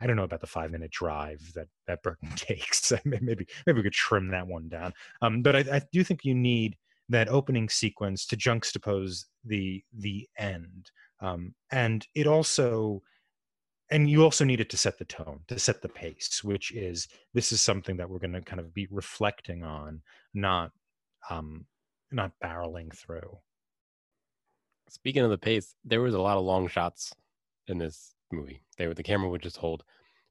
Speaker 3: I don't know about the five minute drive that that Berton *laughs* takes. maybe maybe we could trim that one down. Um, but I, I do think you need that opening sequence to juxtapose the the end, um, and it also and you also need it to set the tone, to set the pace, which is this is something that we're going to kind of be reflecting on, not um, not barreling through.
Speaker 4: Speaking of the pace, there was a lot of long shots in this movie. They the camera would just hold.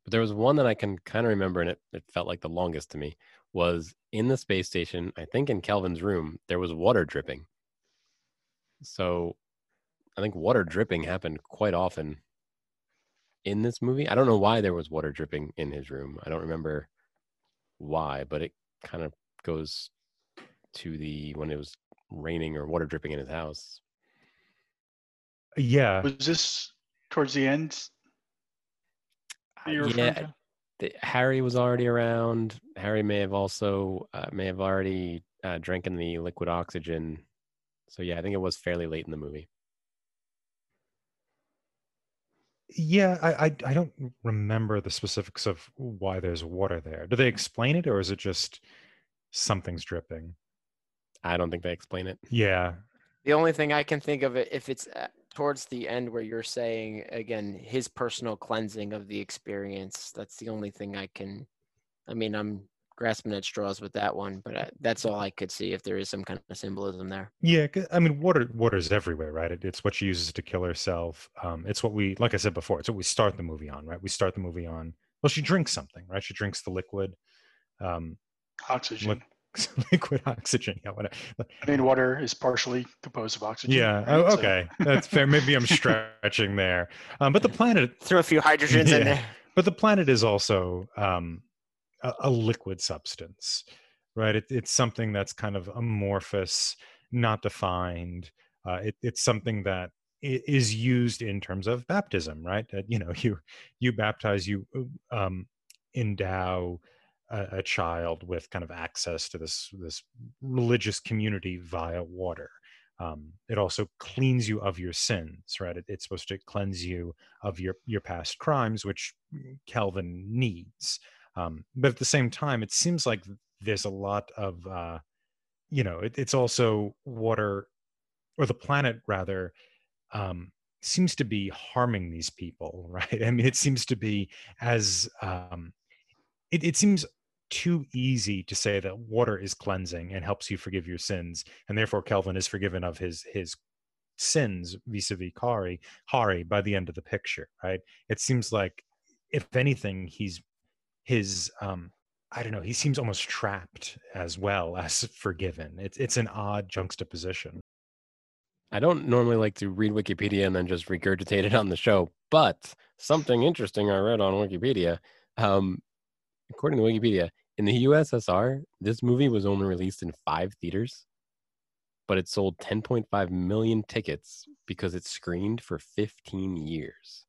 Speaker 4: But there was one that I can kind of remember, and it, it felt like the longest to me, was in the space station, I think in Kelvin's room, there was water dripping. So I think water dripping happened quite often in this movie. I don't know why there was water dripping in his room. I don't remember why, but it kind of goes to the when it was raining or water dripping in his house.
Speaker 3: Yeah,
Speaker 5: was this towards the end that
Speaker 4: yeah, the, Hari was already around. Hari may have also uh, may have already uh, drinking the liquid oxygen. So yeah, I think it was fairly late in the movie.
Speaker 3: Yeah. I, I I don't remember the specifics of why there's water there. Do they explain it, or is it just something's dripping?
Speaker 4: I don't think they explain it.
Speaker 3: Yeah,
Speaker 2: The only thing I can think of it if it's uh, towards the end where you're saying again his personal cleansing of the experience. That's the only thing I can. I mean, I'm grasping at straws with that one, but uh, that's all I could see if there is some kind of symbolism there.
Speaker 3: Yeah, I mean, water water's everywhere, right? It, it's what she uses to kill herself. Um, it's what we, like I said before, it's what we start the movie on, right? We start the movie on. Well, she drinks something, right? She drinks the liquid, um,
Speaker 5: Oxygen.
Speaker 3: Look- *laughs* liquid oxygen. Yeah, whatever.
Speaker 5: I mean, water is partially composed of oxygen.
Speaker 3: Yeah.
Speaker 5: right?
Speaker 3: Oh,
Speaker 5: So-
Speaker 3: okay, that's fair. Maybe I'm stretching there, um, but the *laughs* planet,
Speaker 2: Throw a few hydrogens
Speaker 3: Yeah.
Speaker 2: in there.
Speaker 3: but the planet is also um, a, a liquid substance, right? It, it's something that's kind of amorphous, not defined. Uh, it, it's something that is used in terms of baptism, right? That you know, *laughs* you you baptize, you um, endow a, a child with kind of access to this this religious community via water. Um, it also cleans you of your sins, right? It, it's supposed to cleanse you of your your past crimes, which Kelvin needs. Um, but at the same time, it seems like there's a lot of, uh, you know, it, it's also water, or the planet rather, um, seems to be harming these people, *laughs* right? I mean, it seems to be as, um, it, it seems too easy to say that water is cleansing and helps you forgive your sins, and therefore Kelvin is forgiven of his his sins vis-a-vis Kari, Hari by the end of the picture, right? It seems like, if anything, he's his um I don't know, he seems almost trapped as well *laughs* as forgiven. It's it's an odd juxtaposition.
Speaker 4: I don't normally like to read Wikipedia and then just regurgitate it on the show, but something interesting I read on Wikipedia. Um, according to Wikipedia, in the USSR, this movie was only released in five theaters, but it sold 10.5 million tickets because it screened for 15 years.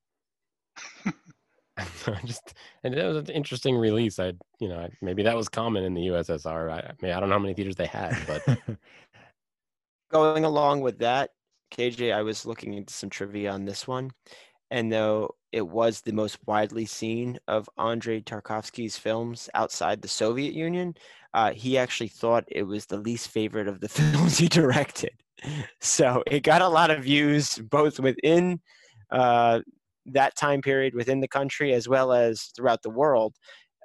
Speaker 4: *laughs* *laughs* Just and it was an interesting release. I, you know, maybe that was common in the USSR. I, I mean, I don't know how many theaters they had, but *laughs*
Speaker 2: Going along with that, KJ, I was looking into some trivia on this one. And though it was the most widely seen of Andrei Tarkovsky's films outside the Soviet Union, uh, he actually thought it was the least favorite of the *laughs* films he directed. So it got a lot of views both within uh, that time period within the country as well as throughout the world.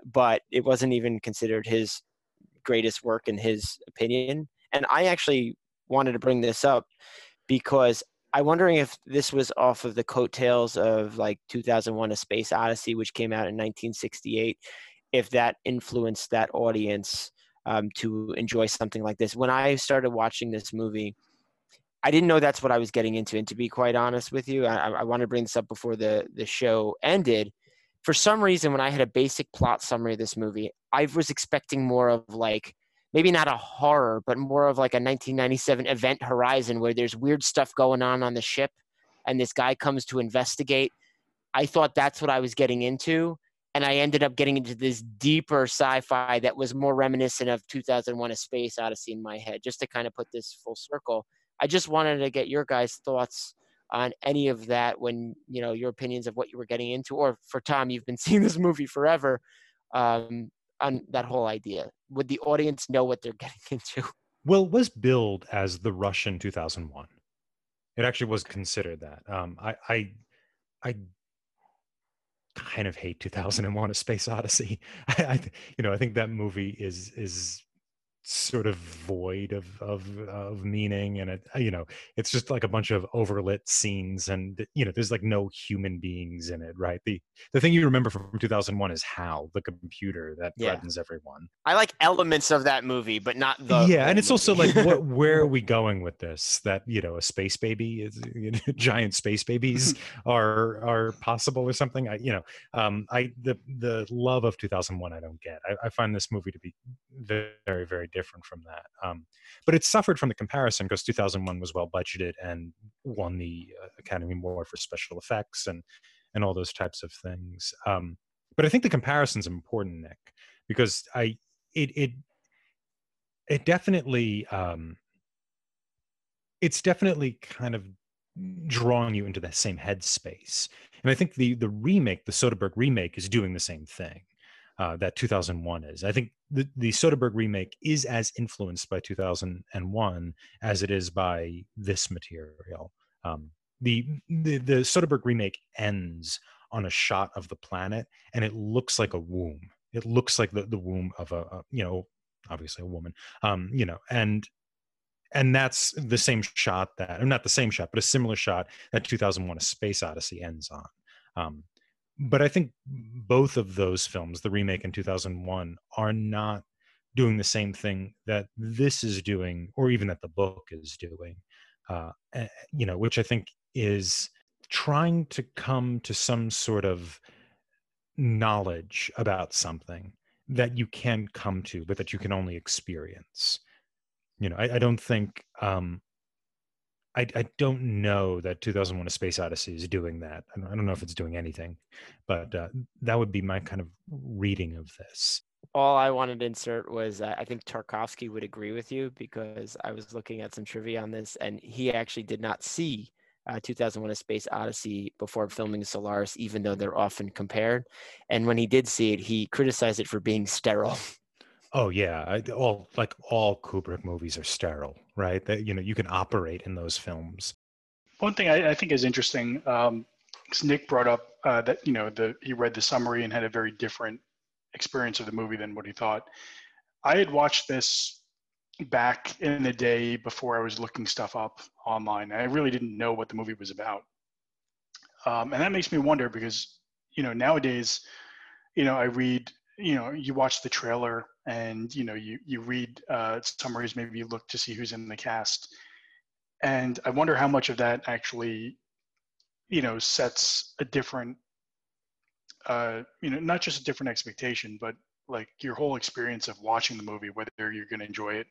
Speaker 2: But it wasn't even considered his greatest work in his opinion. And I actually wanted to bring this up because I'm wondering if this was off of the coattails of like 2001 A Space Odyssey, which came out in 1968, if that influenced that audience um, to enjoy something like this. When I started watching this movie, I didn't know that's what I was getting into. And to be quite honest with you, I, I want to bring this up before the, the show ended. For some reason, when I had a basic plot summary of this movie, I was expecting more of like maybe not a horror, but more of like a 1997 Event Horizon where there's weird stuff going on on the ship and this guy comes to investigate. I thought that's what I was getting into. And I ended up getting into this deeper sci fi that was more reminiscent of 2001 A Space Odyssey in my head, just to kind of put this full circle. I just wanted to get your guys' thoughts on any of that when, you know, your opinions of what you were getting into. Or for Tom, you've been *laughs* seeing this movie forever. Um, on that whole idea? Would the audience know what they're *laughs* getting into?
Speaker 3: Well, it was billed as the Russian 2001. It actually was considered that. Um, I, I, I kind of hate 2001: A Space Odyssey. *laughs* I, I, you know, I think that movie is is sort of void of of of meaning, and it, you know, it's just like a bunch of overlit scenes, and you know, there's like no human beings in it, right? The the thing you remember from 2001 is Hal, the computer that
Speaker 2: Yeah.
Speaker 3: threatens everyone.
Speaker 2: I like elements of that movie, but not the.
Speaker 3: yeah and it's also like what where are *laughs* we going with this that you know a space baby is you know, *laughs* giant space babies *laughs* are are possible or something i you know um i the the love of 2001 i don't get i, I find this movie to be very very different from that um but it suffered from the comparison because 2001 was well budgeted and won the uh, academy award for special effects and and all those types of things um but i think the comparison's important nick because i it it it definitely um it's definitely kind of drawing you into the same headspace and i think the the remake the soderbergh remake is doing the same thing uh, that 2001 is. I think the, the Soderbergh remake is as influenced by 2001 as it is by this material. Um, the, the the Soderbergh remake ends on a shot of the planet, and it looks like a womb. It looks like the, the womb of a, a you know obviously a woman um you know and and that's the same shot that or not the same shot but a similar shot that 2001 a space odyssey ends on um but i think both of those films the remake in 2001 are not doing the same thing that this is doing or even that the book is doing uh you know which i think is trying to come to some sort of knowledge about something that you can come to but that you can only experience. You know i, I don't think um I, I don't know that 2001 a space odyssey is doing that i don't, I don't know if it's doing anything but uh, that would be my kind of reading of this
Speaker 2: all I wanted to insert was uh, I think Tarkovsky would agree with you because I was looking at some trivia on this, and he actually did not see uh, 2001: A Space Odyssey before filming Solaris, even though they're often compared. And when he did see it, he criticized it for being sterile. *laughs*
Speaker 3: Oh yeah, I, all like all Kubrick movies are sterile, right? That you know you can operate in those films.
Speaker 5: One thing I, I think is interesting, um, Nick brought up uh, that you know the he read the summary and had a very different experience of the movie than what he thought. I had watched this back in the day before I was looking stuff up online. I really didn't know what the movie was about, um, and that makes me wonder because you know nowadays, you know I read you know you watch the trailer and you know you you read uh, summaries maybe you look to see who's in the cast. And i wonder how much of that actually you know sets a different uh, you know not just a different expectation but like your whole experience of watching the movie whether you're going to enjoy it.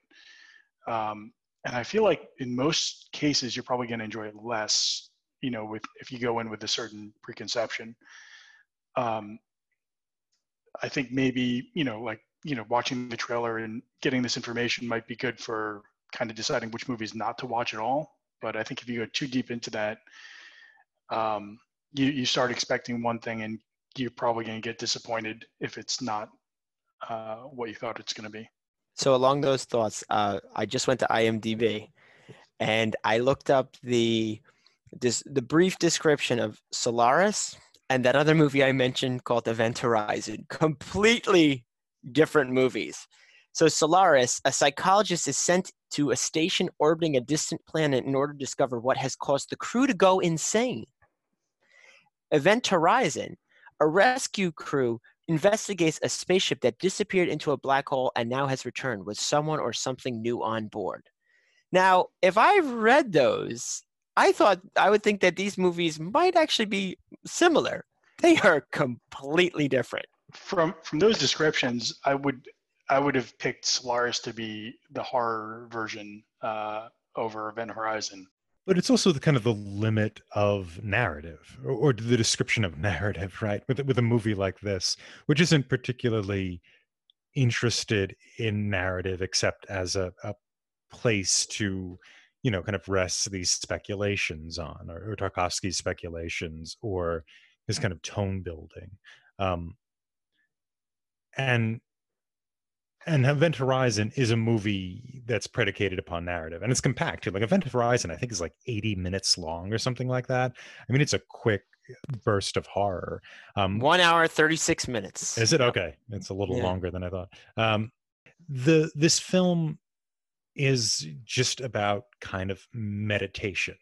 Speaker 5: Um, and i feel like in most cases you're probably going to enjoy it less you know with if you go in with a certain preconception. Um, i think maybe you know like you know, watching the trailer and getting this information might be good for kind of deciding which movies not to watch at all. But I think if you go too deep into that, um, you, you start expecting one thing and you're probably going to get disappointed if it's not uh, what you thought it's going to be.
Speaker 2: So along those thoughts, uh, I just went to IMDb and I looked up the this the brief description of Solaris and that other movie I mentioned called Event Horizon. *laughs* Completely different movies. So, Solaris, a psychologist is sent to a station orbiting a distant planet in order to discover what has caused the crew to go insane. Event Horizon, a rescue crew investigates a spaceship that disappeared into a black hole and now has returned with someone or something new on board. Now, if I've read those, I thought I would think that these movies might actually be similar. They are completely different
Speaker 5: from from those descriptions, I would I would have picked Solaris to be the horror version uh, over Event Horizon.
Speaker 3: But it's also the kind of the limit of narrative, or, or the description of *laughs* narrative, right? With with a movie like this, which isn't particularly interested in narrative except as a, a place to you know kind of rest these speculations on or, or tarkovsky's speculations or his kind of tone building um, and and Event Horizon is a movie that's predicated upon narrative and it's compact too. Like Event Horizon, I think is like 80 minutes long or something like that. I mean, it's a quick burst of horror.
Speaker 2: Um, One hour, 36 minutes.
Speaker 3: Is it okay? It's a little yeah. longer than I thought. Um, the this film is just about kind of meditation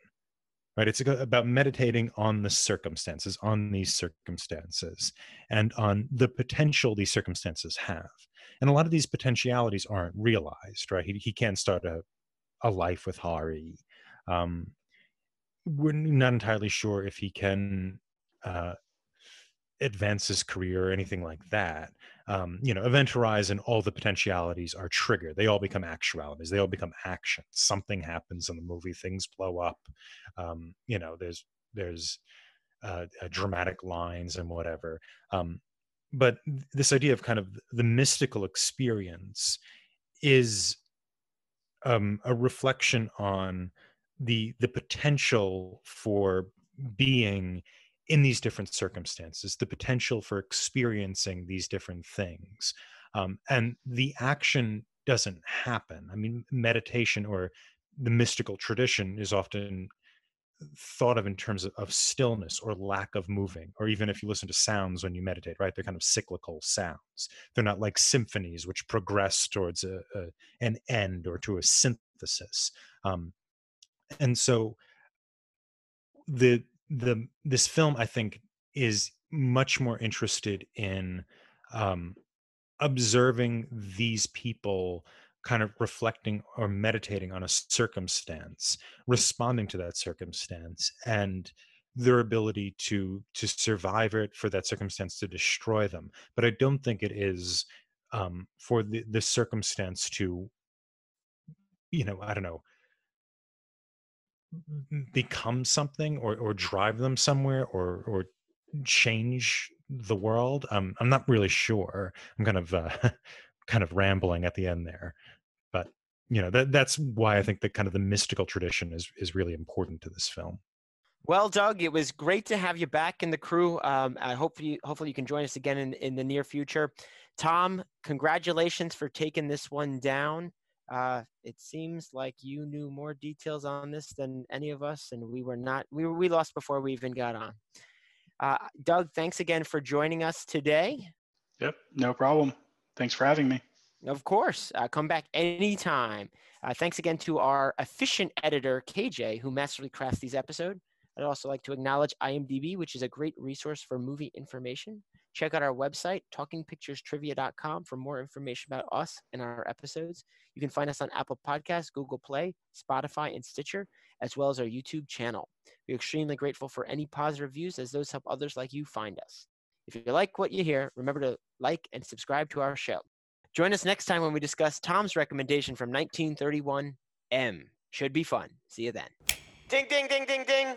Speaker 3: right? It's about meditating on the circumstances on these circumstances and on the potential these circumstances have. And a lot of these potentialities aren't realized right? He, he can start a, a life with hari. Um, we're not entirely sure if he can uh, advance his career or anything like that um, you know event horizon all the potentialities are triggered. They all become actualities. They all become action something happens in the movie. Things blow up. Um, you know there's there's uh, uh, dramatic lines and whatever. Um, but this idea of kind of the mystical experience is um, a reflection on the the potential for being in these different circumstances, the potential for experiencing these different things. um, and the action doesn't happen. I mean, meditation or the mystical tradition is often thought of in terms of, stillness or lack of moving or even if you listen to sounds when you meditate right they're kind of cyclical sounds they're not like symphonies which progress towards a, a an end or to a synthesis um, and so the the this film i think is much more interested in um, observing these people kind of reflecting or meditating on a circumstance responding to that circumstance and their ability to to survive it for that circumstance to destroy them. But i don't think it is um, for the, the circumstance to you know i don't know become something or or drive them somewhere or or change the world um, i'm not really sure i'm kind of uh, *laughs* kind of rambling at the end there but you know that that's why i think that kind of the mystical tradition is is really important to this film
Speaker 2: well, Doug, it was great to have you back in the crew. Um, I hope you, hopefully you can join us again in, in the near future. Tom, congratulations for taking this one down. Uh, it seems like you knew more details on this than any of us, and we were not. We were we lost before we even got on. Uh, Doug, thanks again for joining us today.
Speaker 5: Yep, no problem. Thanks for having me.
Speaker 2: Of course. Uh, come back anytime. Uh, thanks again to our efficient editor, KJ, who masterfully crafts these episodes. I'd also like to acknowledge IMDb, which is a great resource for movie information. Check out our website, talkingpicturestrivia.com, for more information about us and our episodes. You can find us on Apple Podcasts, Google Play, Spotify, and Stitcher, as well as our YouTube channel. We're extremely grateful for any positive reviews, as those help others like you find us. If you like what you hear, remember to like and subscribe to our show. Join us next time when we discuss Tom's recommendation from 1931, M. Should be fun. See you then. Ding, ding, ding, ding, ding.